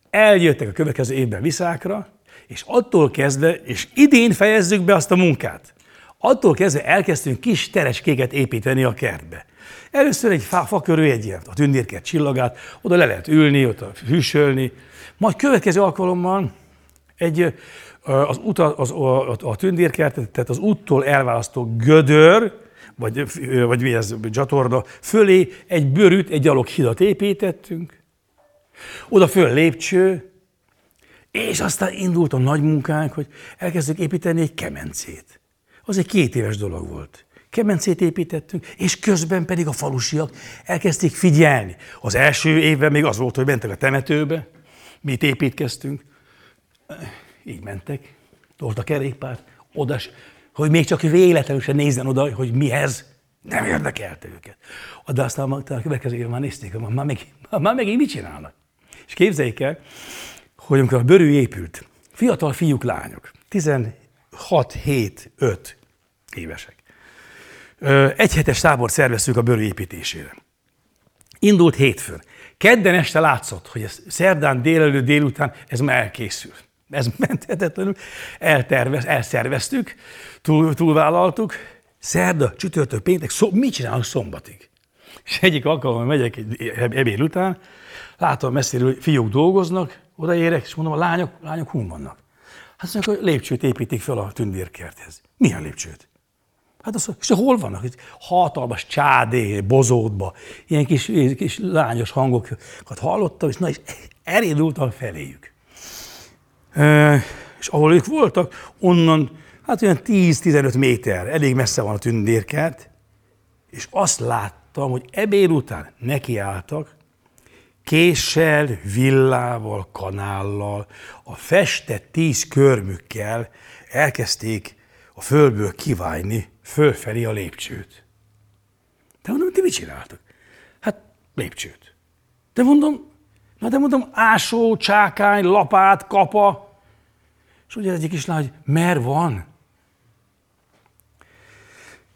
Eljöttek a következő évben Viszákra, és attól kezdve, és idén fejezzük be azt a munkát, attól kezdve elkezdtünk kis tereskéket építeni a kertbe. Először egy fa, fakörű, egy ilyen, a tündérkert csillagát, oda le lehet ülni, ott hűsölni, majd következő alkalommal egy az út, az, a, a tündérkertet, tehát az úttól elválasztó gödör, vagy, vagy mi ez, csatorna, fölé egy bőrűt, egy gyaloghidat építettünk, oda föl lépcső, és aztán indult a nagy munkánk, hogy elkezdtük építeni egy kemencét. Az egy két éves dolog volt. Kemencét építettünk, és közben pedig a falusiak elkezdték figyelni. Az első évben még az volt, hogy mentek a temetőbe, mi itt építkeztünk, így mentek, volt a kerékpár, oda, hogy még csak véletlenül se nézzen oda, hogy mihez, nem érdekelte őket. De aztán a következő évben már nézték, hogy már, meg, már megint mit csinálnak. És képzeljék el, hogy amikor a bőrű épült, fiatal fiúk, lányok, 16, 7, 5 évesek, egy hetes tábor szerveztük a bőrű építésére. Indult hétfőn. Kedden este látszott, hogy ez szerdán délelőtt délután ez már elkészül. Ez menthetetlenül. Eltervez, elszerveztük, túl, túlvállaltuk. Szerda, csütörtök, péntek, szó, mit csinálunk szombatig? És egyik alkalommal megyek egy ebéd után, látom messziről, fiúk dolgoznak, odaérek, és mondom, a lányok, lányok hun vannak. Hát mondjuk, hogy lépcsőt építik fel a tündérkerthez. Milyen lépcsőt? Hát azt és hol vannak? Hatalmas csádé, bozótba, ilyen kis, kis lányos hangokat hallottam, és na, és elindultam feléjük. E, és ahol ők voltak, onnan, hát olyan 10-15 méter, elég messze van a tündérkert, és azt láttam, hogy ebéd után nekiálltak, késsel, villával, kanállal, a festett tíz körmükkel elkezdték a földből kiválni fölfelé a lépcsőt. De mondom, ti mit csináltak? Hát lépcsőt. De mondom, na de mondom, ásó, csákány, lapát, kapa. És ugye egyik is hogy mer van.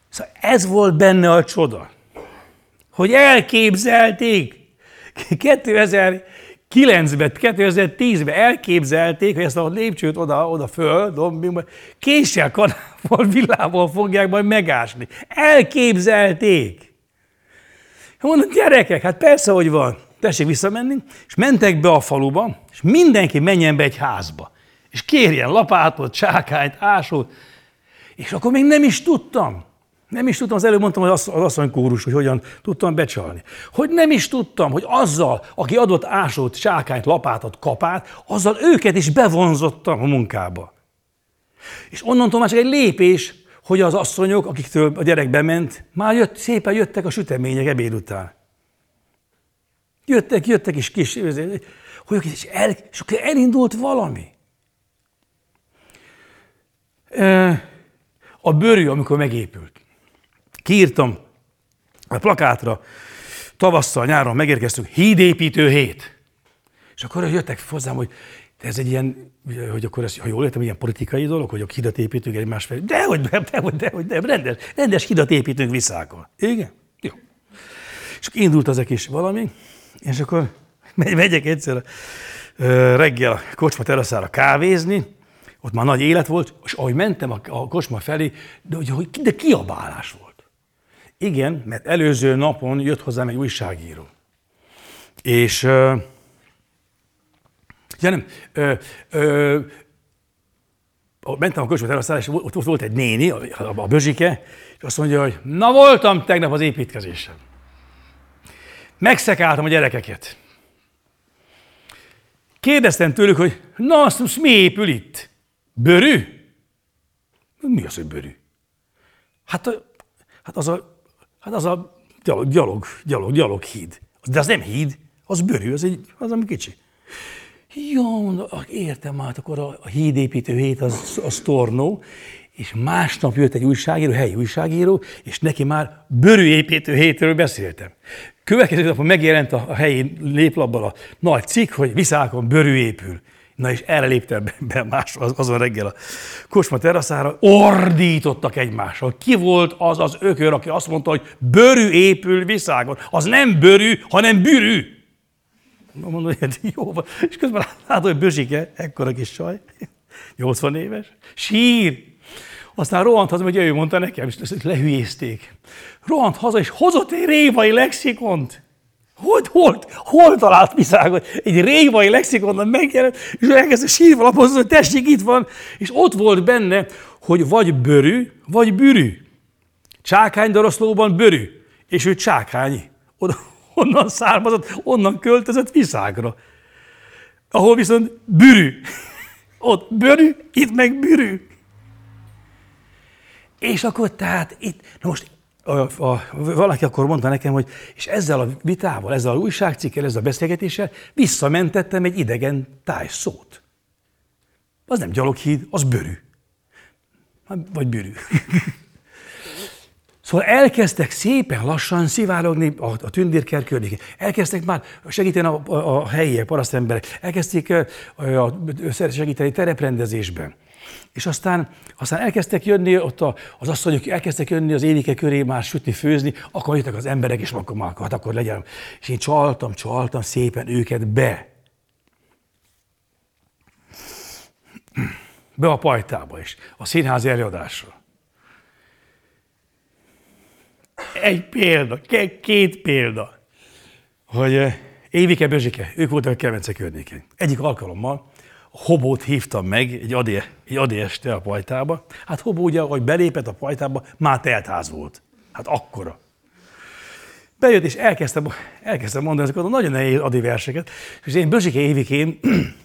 Szóval ez volt benne a csoda, hogy elképzelték 2000 2009-ben, 2010-ben elképzelték, hogy ezt a lépcsőt oda, oda föl, dombingba, késsel, kanával, villával fogják majd megásni. Elképzelték. Mondom, gyerekek, hát persze, hogy van. Tessék visszamenni. És mentek be a faluba, és mindenki menjen be egy házba. És kérjen lapátot, csákányt, ásót. És akkor még nem is tudtam, nem is tudtam, az előbb mondtam az asszonykórus, hogy hogyan tudtam becsalni. Hogy nem is tudtam, hogy azzal, aki adott ásót, sákányt, lapátot, kapát, azzal őket is bevonzottam a munkába. És onnantól már csak egy lépés, hogy az asszonyok, akiktől a gyerek bement, már jött, szépen jöttek a sütemények ebéd után. Jöttek, jöttek is kis, hogy és, el, és akkor elindult valami. A bőrű, amikor megépült, kiírtam a plakátra, tavasszal, nyáron megérkeztünk, hídépítő hét. És akkor jöttek hozzám, hogy ez egy ilyen, hogy akkor ez, ha jól értem, ilyen politikai dolog, hogy a hidat építünk egymás felé. Dehogy nem, dehogy, dehogy nem, rendes, rendes hidat építünk visszákon. Igen? Jó. És akkor indult az kis valami, és akkor megyek egyszer reggel a kocsma teraszára kávézni, ott már nagy élet volt, és ahogy mentem a, a kocsma felé, de, hogy, de kiabálás volt. Igen, mert előző napon jött hozzám egy újságíró. És uh, ja nem, ö, ö, mentem a kocsma terasztára, és ott volt egy néni, a, a Bözsike, és azt mondja, hogy na voltam tegnap az építkezésen. Megszekáltam a gyerekeket. Kérdeztem tőlük, hogy na azt most mi épül itt? Bőrű? Mi az, hogy bőrű? Hát, hát az a Hát az a gyalog, gyalog, gyalog, gyalog híd. De az nem híd, az bőrű, az, egy, az ami kicsi. Jó, mondom, értem már, akkor a, a hídépítő hét az, az tornó, és másnap jött egy újságíró, helyi újságíró, és neki már bőrűépítő hétről beszéltem. Következő napon megjelent a, a helyi léplapban a nagy cikk, hogy viszákon bőrű épül. Na és erre léptem be más az, azon reggel a kocsma teraszára, ordítottak egymással. Ki volt az az ökör, aki azt mondta, hogy bőrű épül viszágon. Az nem bőrű, hanem bűrű. Mondom, hogy jó van. És közben látom, hogy Bözsike, ekkora kis saj, 80 éves, sír. Aztán rohant haza, hogy ő mondta nekem, és lehülyézték. Rohant haza, és hozott egy révai lexikont. Hogy hol, hol talált viszágot? Egy régvai lexikonban megjelent, és elkezdte sírva lapozni, hogy tessék, itt van. És ott volt benne, hogy vagy bőrű, vagy bűrű. Csákány doroszlóban bőrű, és ő csákányi. Onnan származott, onnan költözött viszágra. Ahol viszont bűrű. Ott bőrű, itt meg bűrű. És akkor tehát itt, na most a, a, valaki akkor mondta nekem, hogy és ezzel a vitával, ezzel a újságcikkel, ezzel a beszélgetéssel visszamentettem egy idegen táj szót. Az nem gyaloghíd, az bőrű. Vagy bőrű. Szóval elkezdtek szépen lassan szivárogni a, a tündérker környékén. Elkezdtek már segíteni a, a, a helyiek, parasztemberek. Elkezdték a, a, segíteni tereprendezésben. És aztán, aztán elkezdtek jönni ott a, az asszonyok, elkezdtek jönni az évike köré már sütni, főzni, akkor jöttek az emberek, és akkor már, hát akkor legyen. És én csaltam, csaltam szépen őket be. Be a pajtába is, a színházi előadásra. Egy példa, két példa, hogy Évike, Bezsike, ők voltak a Kemence környékén. Egyik alkalommal Hobót hívtam meg egy adi, egy adi este a pajtába. Hát Hobó ugye, ahogy belépett a pajtába, már teltház volt. Hát akkora. Bejött és elkezdtem, elkezdtem mondani ezeket a nagyon nehéz adi verseket, és én Bözsike Évikén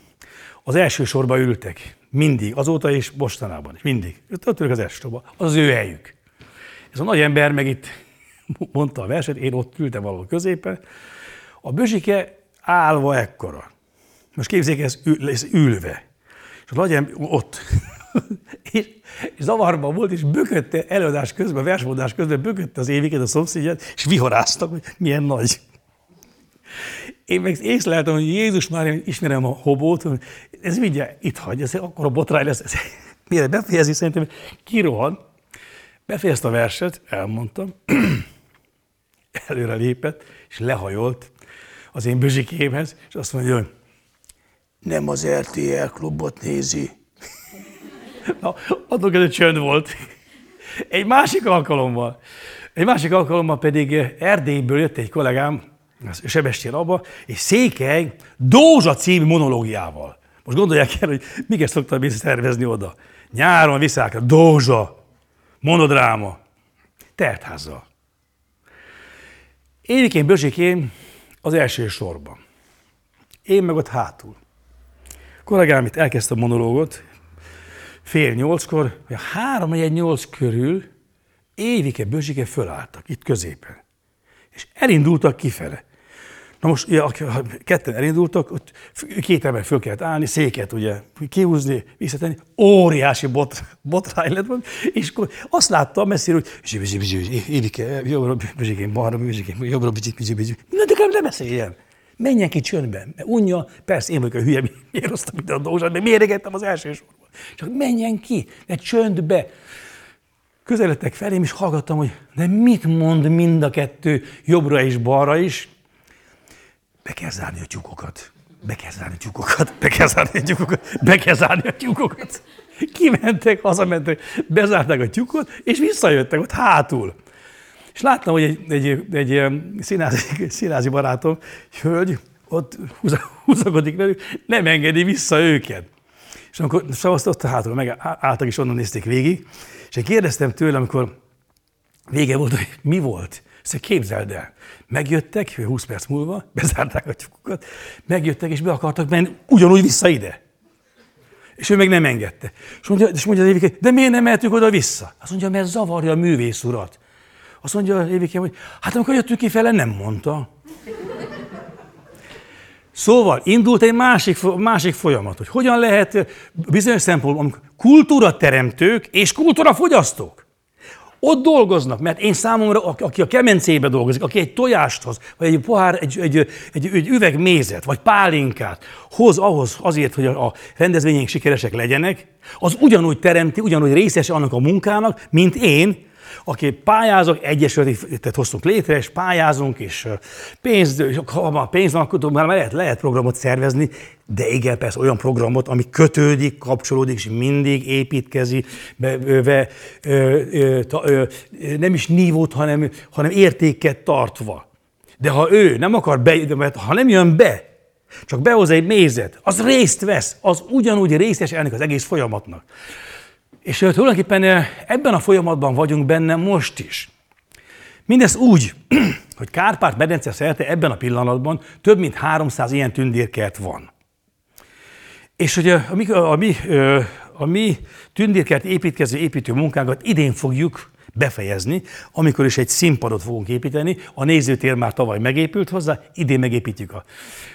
az első sorba ültek. Mindig, azóta is, mostanában is, mindig. Ott ülök az első sorba. Az az ő helyük. Ez a nagy ember meg itt mondta a verset, én ott ültem valahol középen. A Bözsike állva ekkora. Most képzeljék, ez, ül, ez ülve. És a nagy ember ott. és, és zavarban volt, és bökötte előadás közben, versmondás közben bökötte az éviket, a szomszédját, és vihoráztak, hogy milyen nagy. Én meg észleltem, hogy Jézus már én ismerem a hobót, ez mindjárt itt hagy, ez akkor a botrány lesz. Ez, mire befejezi, szerintem kirohan. Befejezte a verset, elmondtam, előre lépett, és lehajolt az én bözsikémhez, és azt mondja, hogy nem az RTL klubot nézi. Na, adok ez csönd volt. Egy másik alkalommal, egy másik alkalommal pedig Erdélyből jött egy kollégám, Sebestyén Abba, és Székely Dózsa című monológiával. Most gondolják el, hogy miket szoktam szervezni oda. Nyáron viszákra, Dózsa, monodráma, teltházzal. Évikén, Bözsikén az első sorban. Én meg ott hátul. A kollégám itt elkezdte a monológot, fél nyolckor, vagy három egy nyolc körül Évike, Bözsike fölálltak itt középen. És elindultak kifele. Na most, ja, ketten elindultak, ott két ember föl kellett állni, széket ugye kihúzni, visszatenni, óriási bot, botrány lett és akkor azt láttam messziről, hogy Évike, jobbra, Bözsikén, balra, Bözsikén, jobbra, Bözsikén, Na, de nem beszéljen. Menjen ki csöndben. Mert unja, persze én vagyok a hülye, miért hoztam ide a dolgozat, mert méregettem az első sorban. Csak menjen ki, ne csöndbe. Közeledtek felém, és hallgattam, hogy de mit mond mind a kettő, jobbra és balra is. Be kell zárni a tyúkokat. Be kell zárni a tyúkokat. Be kell zárni a tyúkokat. Be kell zárni a tyúkokat. Kimentek, hazamentek, bezárták a tyúkot, és visszajöttek ott hátul. És láttam, hogy egy, egy, egy színázi, színázi barátom, hölgy, ott húzakodik velük, nem engedi vissza őket. És amikor szavazta, ott a hátul megálltak, és onnan nézték végig, és én kérdeztem tőle, amikor vége volt, hogy mi volt. Ezt képzeld el. Megjöttek, 20 perc múlva, bezárták a tyúkokat, megjöttek, és be akartak menni ugyanúgy vissza ide. És ő meg nem engedte. És mondja, és mondja az Évike, de miért nem mehetünk oda-vissza? Azt mondja, mert zavarja a művész urat. Azt mondja Évikem, hogy hát amikor jöttünk kifele, nem mondta. Szóval indult egy másik, másik folyamat, hogy hogyan lehet bizonyos szempontból kultúra teremtők és kultúra fogyasztók. Ott dolgoznak, mert én számomra, aki a kemencébe dolgozik, aki egy tojást hoz, vagy egy pohár, egy, egy, egy, egy üveg mézet, vagy pálinkát hoz ahhoz azért, hogy a rendezvényeink sikeresek legyenek, az ugyanúgy teremti, ugyanúgy részes annak a munkának, mint én, aki pályázok, egyesületet hoztunk létre, és pályázunk, és pénz, ha már pénz van, akkor már lehet, lehet programot szervezni, de igen, persze olyan programot, ami kötődik, kapcsolódik, és mindig építkezi, be, be, ö, ö, ta, ö, nem is nívót, hanem, hanem értéket tartva. De ha ő nem akar be, mert ha nem jön be, csak behoz egy mézet, az részt vesz, az ugyanúgy részes ennek az egész folyamatnak. És tulajdonképpen ebben a folyamatban vagyunk benne most is. Mindez úgy, hogy Kárpát-medence szerte ebben a pillanatban több mint 300 ilyen tündérkert van. És hogy a, mi, a, mi, a mi tündérkert építkező építő munkánkat idén fogjuk befejezni, amikor is egy színpadot fogunk építeni. A nézőtér már tavaly megépült hozzá, idén megépítjük a,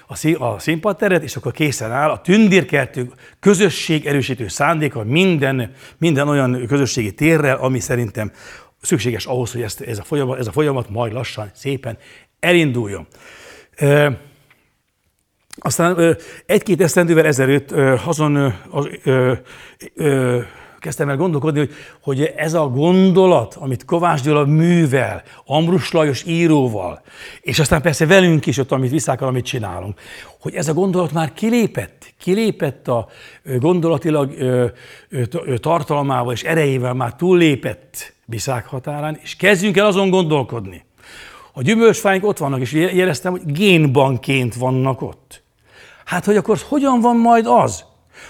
a, a színpadteret, és akkor készen áll a tündérkertő közösség erősítő szándéka minden, minden olyan közösségi térrel, ami szerintem szükséges ahhoz, hogy ezt, ez, a folyamat, ez a folyamat majd lassan, szépen elinduljon. E, aztán egy-két esztendővel ezelőtt azon az, ö, ö, kezdtem el gondolkodni, hogy, hogy ez a gondolat, amit Kovács Gyula művel, Ambrus Lajos íróval, és aztán persze velünk is ott, amit visszákkal, amit csinálunk, hogy ez a gondolat már kilépett, kilépett a gondolatilag tartalmával és erejével már túllépett Biszák határán, és kezdjünk el azon gondolkodni. A gyümölcsfáink ott vannak, és jeleztem, hogy génbanként vannak ott. Hát, hogy akkor hogyan van majd az,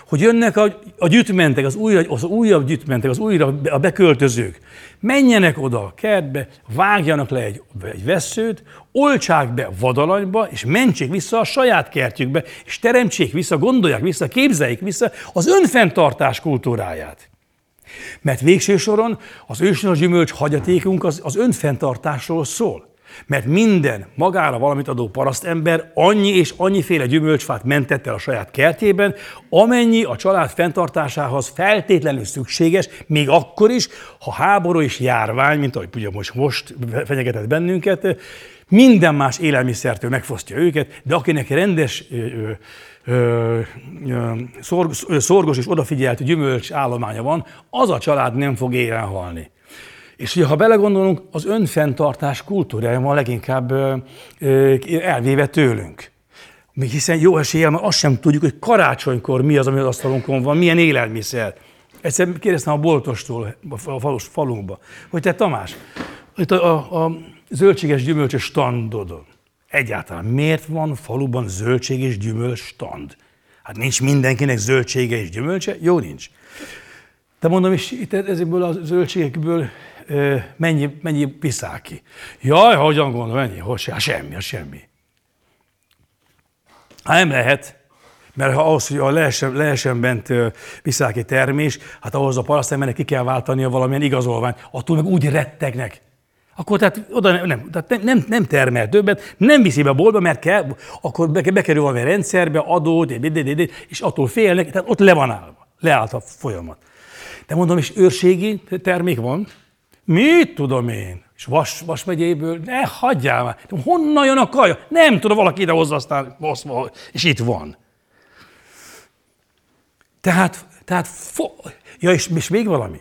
hogy jönnek a, a gyütmentek, az, új, az újabb gyütmentek, az újra a beköltözők, menjenek oda a kertbe, vágjanak le egy, egy veszőt, oltsák be vadalanyba, és mentsék vissza a saját kertjükbe, és teremtsék vissza, gondolják vissza, képzeljék vissza az önfenntartás kultúráját. Mert végső soron az ősnös gyümölcs hagyatékunk az, az önfenntartásról szól. Mert minden magára valamit adó parasztember annyi és annyiféle gyümölcsfát mentett el a saját kertjében, amennyi a család fenntartásához feltétlenül szükséges, még akkor is, ha háború és járvány, mint ahogy ugye most, most fenyegetett bennünket, minden más élelmiszertől megfosztja őket, de akinek rendes ö, ö, ö, szorg, szorgos és odafigyelt gyümölcs állománya van, az a család nem fog élen halni. És ugye, ha belegondolunk, az önfenntartás kultúrája van leginkább elvéve tőlünk. Még hiszen jó eséllyel mert azt sem tudjuk, hogy karácsonykor mi az, ami az asztalunkon van, milyen élelmiszer. Egyszer kérdeztem a boltostól a falus falunkba, hogy te Tamás, itt a, a, a zöldséges gyümölcsös standodon, egyáltalán miért van faluban zöldség és gyümölcs stand? Hát nincs mindenkinek zöldsége és gyümölcse? Jó, nincs. De mondom, és itt ezekből a zöldségekből mennyi, mennyi piszál ki. Jaj, hogyan gondolom, mennyi? Hogy hát semmi, a semmi. Hát nem lehet, mert ha ahhoz, hogy lehessen, lehessen bent piszál termés, hát ahhoz a parasztembernek ki kell váltania valamilyen igazolványt, attól meg úgy rettegnek. Akkor tehát oda nem, nem, tehát nem, nem termel többet, nem viszi be a boltba, mert kell, akkor bekerül valami rendszerbe, adót, és attól félnek, tehát ott le van állva. Leállt a folyamat. De mondom, és őrségi termék van, Mit tudom én? És Vas, Vas megyéből, ne hagyjál már. Honnan jön a kaja? Nem tudom, valaki ide hozza, aztán és itt van. Tehát, tehát fo- ja, és, és még valami.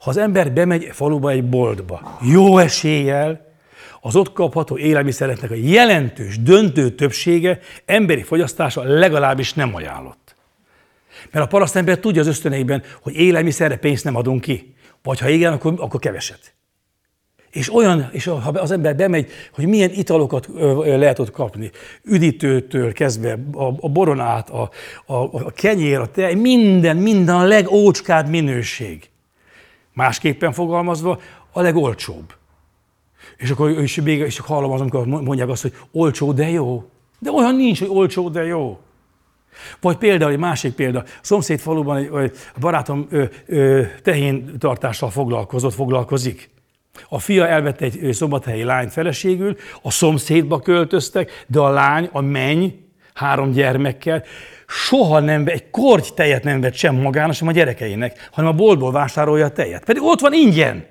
Ha az ember bemegy faluba egy boltba, jó eséllyel, az ott kapható élelmiszereknek a jelentős, döntő többsége emberi fogyasztása legalábbis nem ajánlott. Mert a parasztember tudja az ösztöneiben, hogy élelmiszerre pénzt nem adunk ki. Vagy ha igen, akkor, akkor keveset. És olyan, és ha az ember bemegy, hogy milyen italokat lehet ott kapni, üdítőtől kezdve, a, a boronát, a, a, a kenyér, a tej, minden, minden a legócskább minőség. Másképpen fogalmazva, a legolcsóbb. És akkor és még és hallom az, amikor mondják azt, hogy olcsó, de jó. De olyan nincs, hogy olcsó, de jó. Vagy például egy másik példa, a szomszéd faluban egy, barátom ö, ö, tehén tartással foglalkozott, foglalkozik. A fia elvette egy szombathelyi lányt feleségül, a szomszédba költöztek, de a lány, a menny, három gyermekkel, soha nem, egy korty tejet nem vett sem magának, sem a gyerekeinek, hanem a boltból vásárolja a tejet. Pedig ott van ingyen.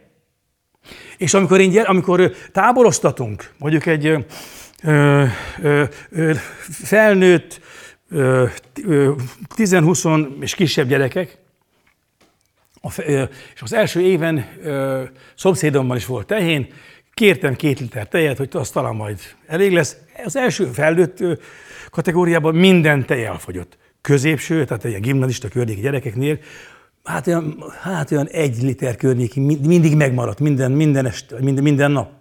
És amikor, ingyen, amikor táboroztatunk, mondjuk egy ö, ö, ö, felnőtt 10-20 és kisebb gyerekek, és az első éven szomszédomban is volt tehén, kértem két liter tejet, hogy az talán majd elég lesz. Az első felnőtt kategóriában minden tej elfogyott. Középső, tehát egy gimnazista környéki gyerekeknél, hát olyan, hát olyan egy liter környéki mindig megmaradt, minden, minden, este, minden, minden nap.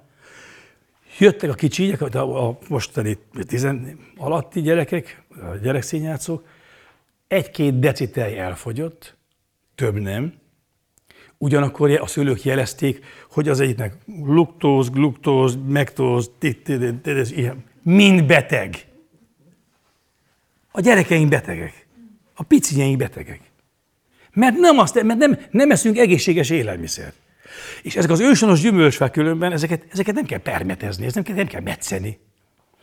jöttek a kicsinyek, a, a mostani tizen alatti gyerekek, gyerekszínjátszók, egy-két decitej elfogyott, több nem. Ugyanakkor a szülők jelezték, hogy az egyiknek luktóz, gluktóz, mektóz, mind beteg. A gyerekeink betegek. A picinyeink betegek. Mert nem, azt, mert nem, nem eszünk egészséges élelmiszert. És ezek az őshonos gyümölcsfák különben, ezeket, ezeket nem kell permetezni, ezt nem kell, nem kell metszeni.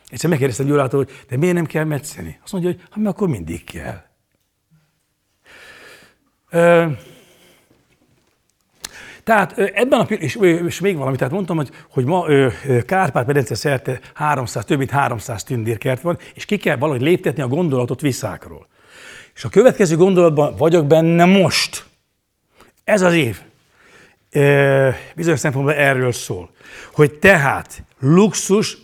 Egyszer megkérdeztem Gyulától, hogy de miért nem kell metszeni? Azt mondja, hogy hát mert akkor mindig kell. Tehát ebben a és, és még valami, tehát mondtam, hogy, hogy ma Kárpát-medence szerte 300, több mint 300 tündérkert van, és ki kell valahogy léptetni a gondolatot visszákról. És a következő gondolatban vagyok benne most. Ez az év. Bizonyos szempontból erről szól. Hogy tehát luxus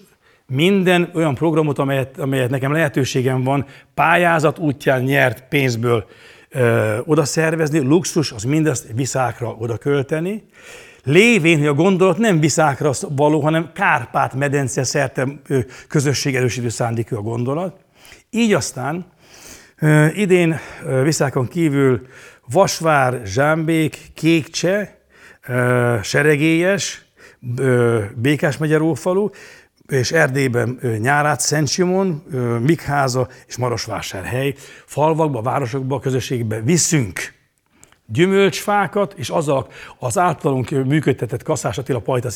minden olyan programot, amelyet, amelyet nekem lehetőségem van, pályázat útján nyert pénzből ö, oda szervezni, luxus, az mindezt viszákra oda költeni, lévén, hogy a gondolat nem viszákra való, hanem Kárpát-medence szerte közösségerősítő szándékű a gondolat. Így aztán idén viszákon kívül Vasvár, Zsámbék, Kékcse, Seregélyes, Békás megye Rófalu, és Erdélyben Nyárát, Szent Simon, Mikháza és Marosvásárhely falvakba, városokba, közösségbe viszünk gyümölcsfákat, és azzal az általunk működtetett Kaszás Attila, Pajta,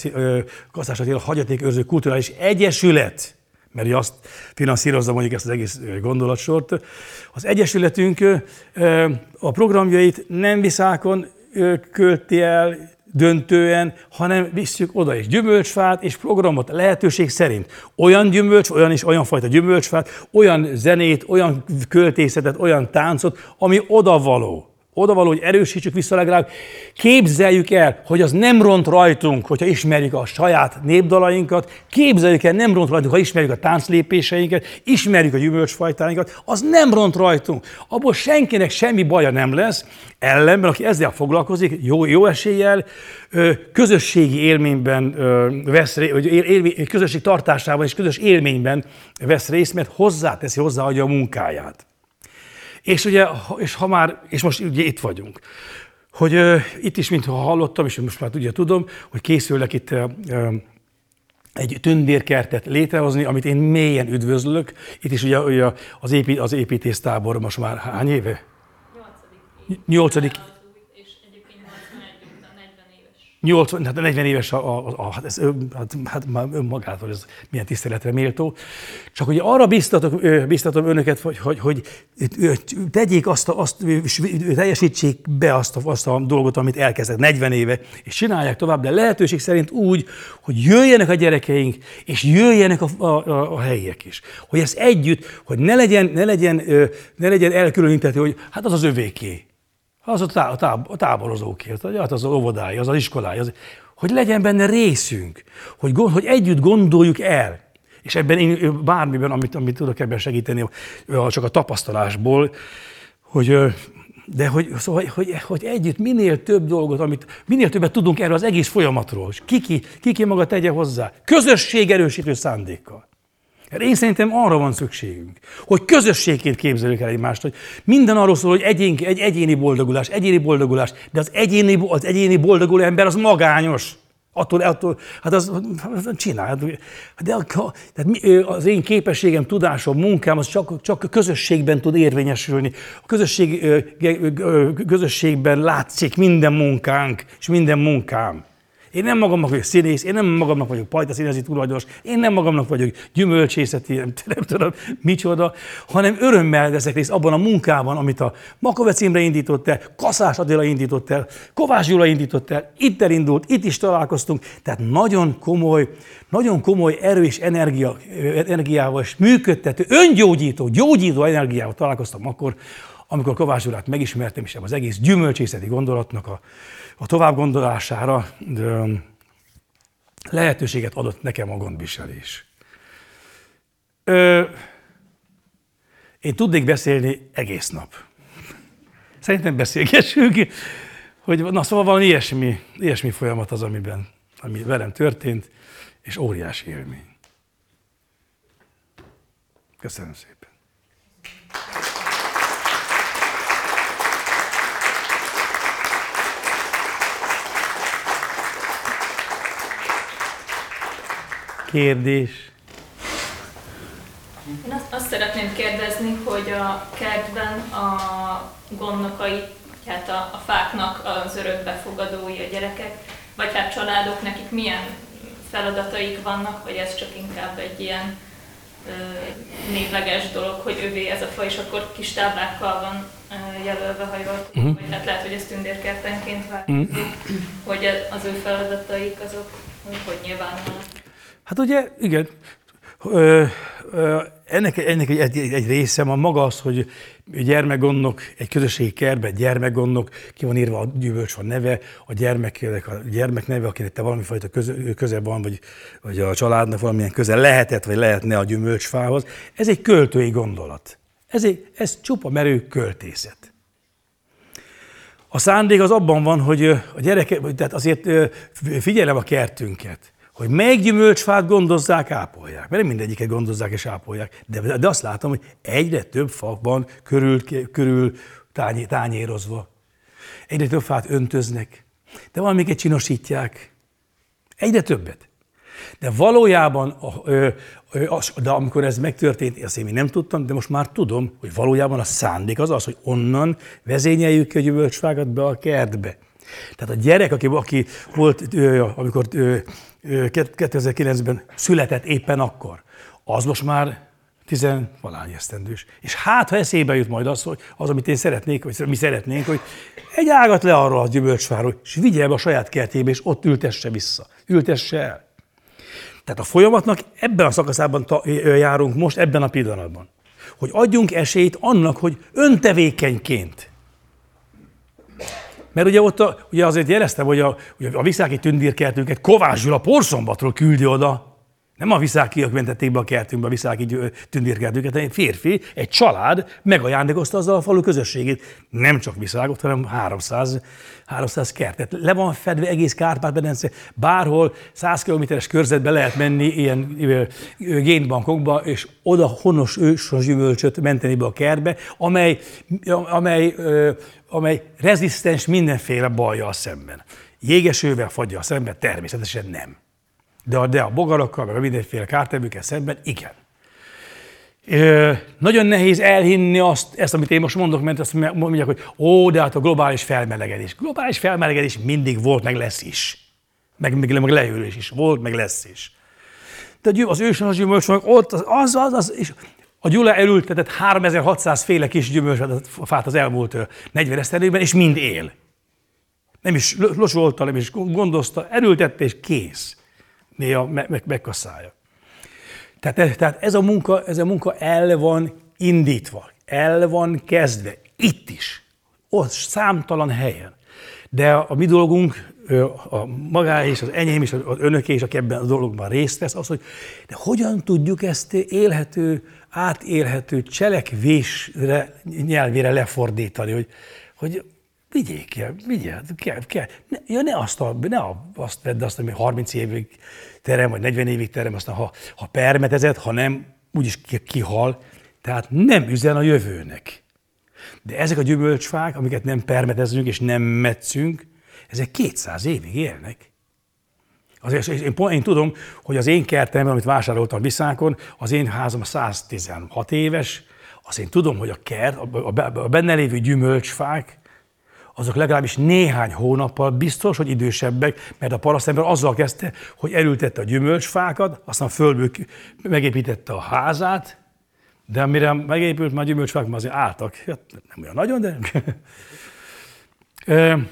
Kaszás Attila Hagyatékőrző Kulturális Egyesület, mert azt finanszírozza mondjuk ezt az egész gondolatsort. Az Egyesületünk a programjait nem viszákon költi el, döntően, hanem visszük oda is gyümölcsfát és programot lehetőség szerint. Olyan gyümölcs, olyan is olyan fajta gyümölcsfát, olyan zenét, olyan költészetet, olyan táncot, ami odavaló oda való, hogy erősítsük vissza legalább, képzeljük el, hogy az nem ront rajtunk, hogyha ismerjük a saját népdalainkat, képzeljük el, nem ront rajtunk, ha ismerjük a tánclépéseinket, ismerjük a gyümölcsfajtáinkat, az nem ront rajtunk. Abból senkinek semmi baja nem lesz, ellenben, aki ezzel foglalkozik, jó, jó eséllyel, közösségi élményben vesz részt, közösség tartásában és közös élményben vesz részt, mert hozzáteszi, hozzáadja a munkáját. És ugye, és ha már, és most ugye itt vagyunk, hogy uh, itt is, mintha hallottam, és most már ugye tudom, hogy készülnek itt uh, egy tündérkertet létrehozni, amit én mélyen üdvözlök. Itt is ugye, ugye az, épít, az építésztábor most már hány éve? Nyolcadik. Nyolcadik 80, hát 40 éves a, a, a, hát ez, hát, hát már önmagától ez milyen tiszteletre méltó. Csak hogy arra biztatok, biztatom önöket, hogy, hogy, hogy tegyék azt, a, azt, teljesítsék be azt a, azt a dolgot, amit elkezdett 40 éve, és csinálják tovább, de lehetőség szerint úgy, hogy jöjjenek a gyerekeink, és jöjjenek a, a, a, a helyiek is. Hogy ez együtt, hogy ne legyen, ne legyen, ne legyen elkülönítető, hogy hát az az övéké az a, tá, a, tá, a táborozóké, hát az az óvodája, az az iskolája, az, hogy legyen benne részünk, hogy, hogy együtt gondoljuk el. És ebben én bármiben, amit, amit tudok ebben segíteni, csak a tapasztalásból, hogy de hogy, szóval, hogy, hogy együtt minél több dolgot, amit, minél többet tudunk erről az egész folyamatról, és kiki, kiki maga tegye hozzá, közösség erősítő szándékkal. Hát én szerintem arra van szükségünk, hogy közösségként képzeljük el egymást, hogy minden arról szól, hogy egyén, egy egyéni boldogulás, egyéni boldogulás, de az egyéni, az egyéni boldoguló ember az magányos. Attól, attól hát az, az csinál. Hát, de tehát az én képességem, tudásom, munkám az csak, csak a közösségben tud érvényesülni. A közösség, közösségben látszik minden munkánk és minden munkám. Én nem magamnak vagyok színész, én nem magamnak vagyok pajta színezi tulajdonos, én nem magamnak vagyok gyümölcsészeti, nem, nem tudom micsoda, hanem örömmel veszek részt abban a munkában, amit a Makovec Imre indított el, Kaszás Adéla indított el, Kovács Gyula indított el, itt elindult, itt is találkoztunk, tehát nagyon komoly, nagyon komoly erő és energia, energiával és működtető, öngyógyító, gyógyító energiával találkoztam akkor, amikor Kovács Gyulát megismertem, és az egész gyümölcsészeti gondolatnak a a tovább gondolására lehetőséget adott nekem a gondviselés. Én tudnék beszélni egész nap. Szerintem beszélgessünk, hogy na szóval valami ilyesmi, ilyesmi folyamat az, amiben, ami velem történt, és óriási élmény. Köszönöm szépen. Kérdés? Én azt, azt szeretném kérdezni, hogy a kertben a gondnokai, hát a, a fáknak az örökbefogadói, a gyerekek, vagy hát családok, nekik milyen feladataik vannak, vagy ez csak inkább egy ilyen ö, névleges dolog, hogy övé ez a fa, és akkor kis táblákkal van ö, jelölve, ha jól uh-huh. vagy hát lehet, hogy ez tündérkertenként változik, uh-huh. hogy az ő feladataik azok hogy nyilvánulnak. Hát ugye, igen, ö, ö, ennek, ennek egy, egy, egy része van maga az, hogy gyermekgondnok, egy közösségi kertben gyermekgondnok, ki van írva a gyümölcs van neve, a gyermeknek a gyermek neve, akinek te valami fajta köze, köze van, vagy, vagy a családnak valamilyen köze lehetett, vagy lehetne a gyümölcsfához. Ez egy költői gondolat. Ez, egy, ez csupa merő költészet. A szándék az abban van, hogy a gyerekek, tehát azért figyelem a kertünket hogy melyik gyümölcsfát gondozzák, ápolják. Mert nem mindegyiket gondozzák és ápolják. De, de azt látom, hogy egyre több fa van körül, körül tányé, tányérozva. Egyre több fát öntöznek. De valamiket csinosítják. Egyre többet. De valójában, de amikor ez megtörtént, ezt én még nem tudtam, de most már tudom, hogy valójában a szándék az az, hogy onnan vezényeljük a gyümölcsfákat be a kertbe. Tehát a gyerek, aki, aki volt, amikor 2009-ben született éppen akkor, az most már tizenvalány esztendős. És hát, ha eszébe jut majd az, hogy az, amit én szeretnék, vagy mi szeretnénk, hogy egy ágat le arra a gyümölcsfáról, és vigye be a saját kertébe, és ott ültesse vissza. Ültesse el. Tehát a folyamatnak ebben a szakaszában járunk most, ebben a pillanatban. Hogy adjunk esélyt annak, hogy öntevékenyként mert ugye ott a, ugye azért jeleztem, hogy a, ugye a viszáki tündérkertünket Kovács Gyula Porszombatról küldi oda, nem a viszákiak mentették be a kertünkbe a viszáki tündérkertünket, hanem egy férfi, egy család megajándékozta azzal a falu közösségét. Nem csak viszágot, hanem 300, 300 kertet. Le van fedve egész Kárpát-medence, bárhol 100 kilométeres körzetbe lehet menni ilyen génbankokba, és oda honos ősos gyümölcsöt menteni be a kertbe, amely, amely, amely rezisztens mindenféle bajjal szemben. Jégesővel, fagyja szemben természetesen nem. De a, de a bogarakkal, meg a mindenféle kártevőkkel szemben igen. Ö, nagyon nehéz elhinni azt, ezt, amit én most mondok, mert azt mondják, hogy ó, de hát a globális felmelegedés. Globális felmelegedés mindig volt, meg lesz is. Meg, meg, meg leülés is volt, meg lesz is. De az ősön az gyümölcsfák, ott az, az, az, az, és a Gyula elültetett 3600 féle kis gyümölcsfát az elmúlt 40 esztendőben, és mind él. Nem is locsolta, nem is gondozta, erültette, és kész néha meg, megkasszálja. Tehát, tehát ez, a munka, ez a munka el van indítva, el van kezdve, itt is, ott számtalan helyen. De a mi dolgunk, a magá és az enyém és az önöké is, aki ebben a dologban részt vesz, az, hogy de hogyan tudjuk ezt élhető, átélhető cselekvésre, nyelvére lefordítani, hogy, hogy vigyék el, vigyél, kell, kell. Ne, ja, ne azt, a, ne azt vedd azt, hogy 30 évig terem, vagy 40 évig terem, aztán ha, ha permetezett, ha nem, úgyis kihal. Tehát nem üzen a jövőnek. De ezek a gyümölcsfák, amiket nem permetezünk és nem metszünk, ezek 200 évig élnek. Azért én, én, én tudom, hogy az én kertem, amit vásároltam Viszákon, az én házam 116 éves, azt én tudom, hogy a kert, a benne lévő gyümölcsfák, azok legalábbis néhány hónappal biztos, hogy idősebbek, mert a parasztember azzal kezdte, hogy elültette a gyümölcsfákat, aztán földből megépítette a házát, de amire megépült, már gyümölcsfák már azért álltak. Hát nem olyan nagyon, de...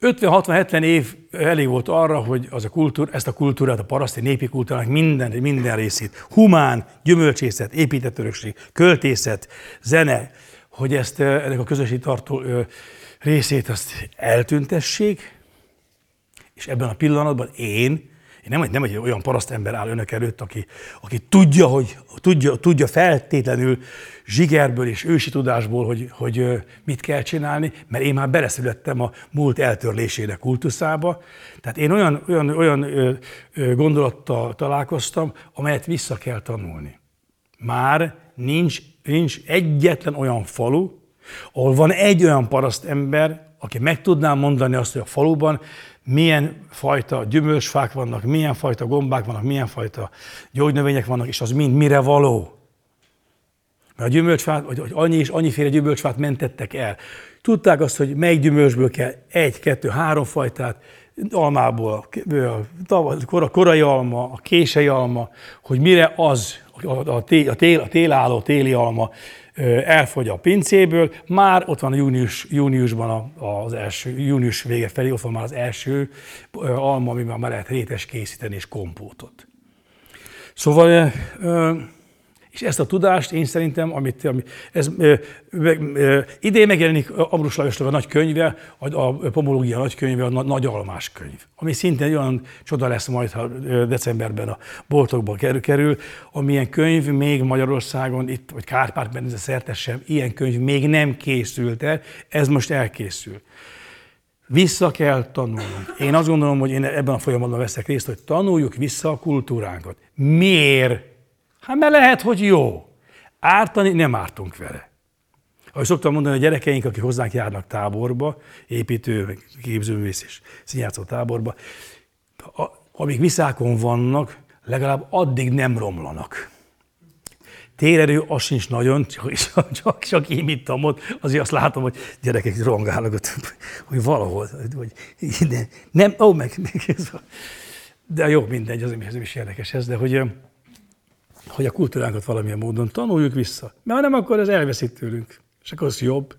50-60-70 év elég volt arra, hogy az a kultúr, ezt a kultúrát, a paraszti népi kultúrának minden, minden részét, humán, gyümölcsészet, épített örökség, költészet, zene, hogy ezt ennek a közösségi tartó részét azt eltüntessék, és ebben a pillanatban én nem, nem egy olyan parasztember áll önök előtt, aki, aki tudja, hogy tudja, tudja feltétlenül zsigerből és ősi tudásból, hogy, hogy mit kell csinálni, mert én már beleszülettem a múlt eltörlésének kultuszába. Tehát én olyan, olyan, olyan gondolattal találkoztam, amelyet vissza kell tanulni. Már nincs, nincs egyetlen olyan falu, ahol van egy olyan paraszt ember, aki meg tudná mondani azt, hogy a faluban milyen fajta gyümölcsfák vannak, milyen fajta gombák vannak, milyen fajta gyógynövények vannak, és az mind mire való. Mert a gyümölcsfát, vagy annyi és annyiféle gyümölcsfát mentettek el. Tudták azt, hogy melyik gyümölcsből kell egy, kettő, három fajtát, almából, a korai alma, a kései alma, hogy mire az, a, tél, a, tél, a télálló téli alma elfogy a pincéből, már ott van június, júniusban az első, június vége felé, ott van már az első alma, amiben már lehet rétes készíteni és kompótot. Szóval és ezt a tudást én szerintem, amit, amit ez ö, ö, ö, idén megjelenik Ambrus Lajosnak a nagy könyve, a, a pomológia nagy könyve, a nagy almás könyv, ami szintén olyan csoda lesz majd, ha decemberben a boltokba kerül, kerül, amilyen könyv még Magyarországon, itt, vagy a szertes sem, ilyen könyv még nem készült el, ez most elkészül. Vissza kell tanulnunk. Én azt gondolom, hogy én ebben a folyamatban veszek részt, hogy tanuljuk vissza a kultúránkat. Miért? Hát mert lehet, hogy jó. Ártani nem ártunk vele. Ahogy szoktam mondani, a gyerekeink, akik hozzánk járnak táborba, építő, képzőművész és színjátszó táborba, a, amíg viszákon vannak, legalább addig nem romlanak. Térerő az sincs nagyon, csak, csak, csak én itt ott, azért azt látom, hogy gyerekek rongálnak, hogy valahol, hogy nem, ó, meg, meg ez, de jó, mindegy, az, az is érdekes ez, de hogy hogy a kultúránkat valamilyen módon tanuljuk vissza. Mert ha nem, akkor ez elveszít tőlünk. És akkor az jobb.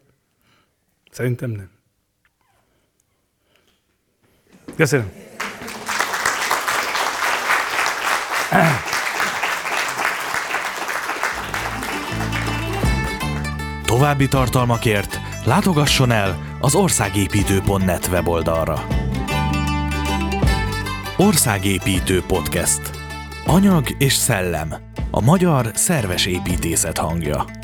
Szerintem nem. Köszönöm. További tartalmakért látogasson el az országépítő.net weboldalra. Országépítő Podcast. Anyag és szellem. A magyar szerves építészet hangja.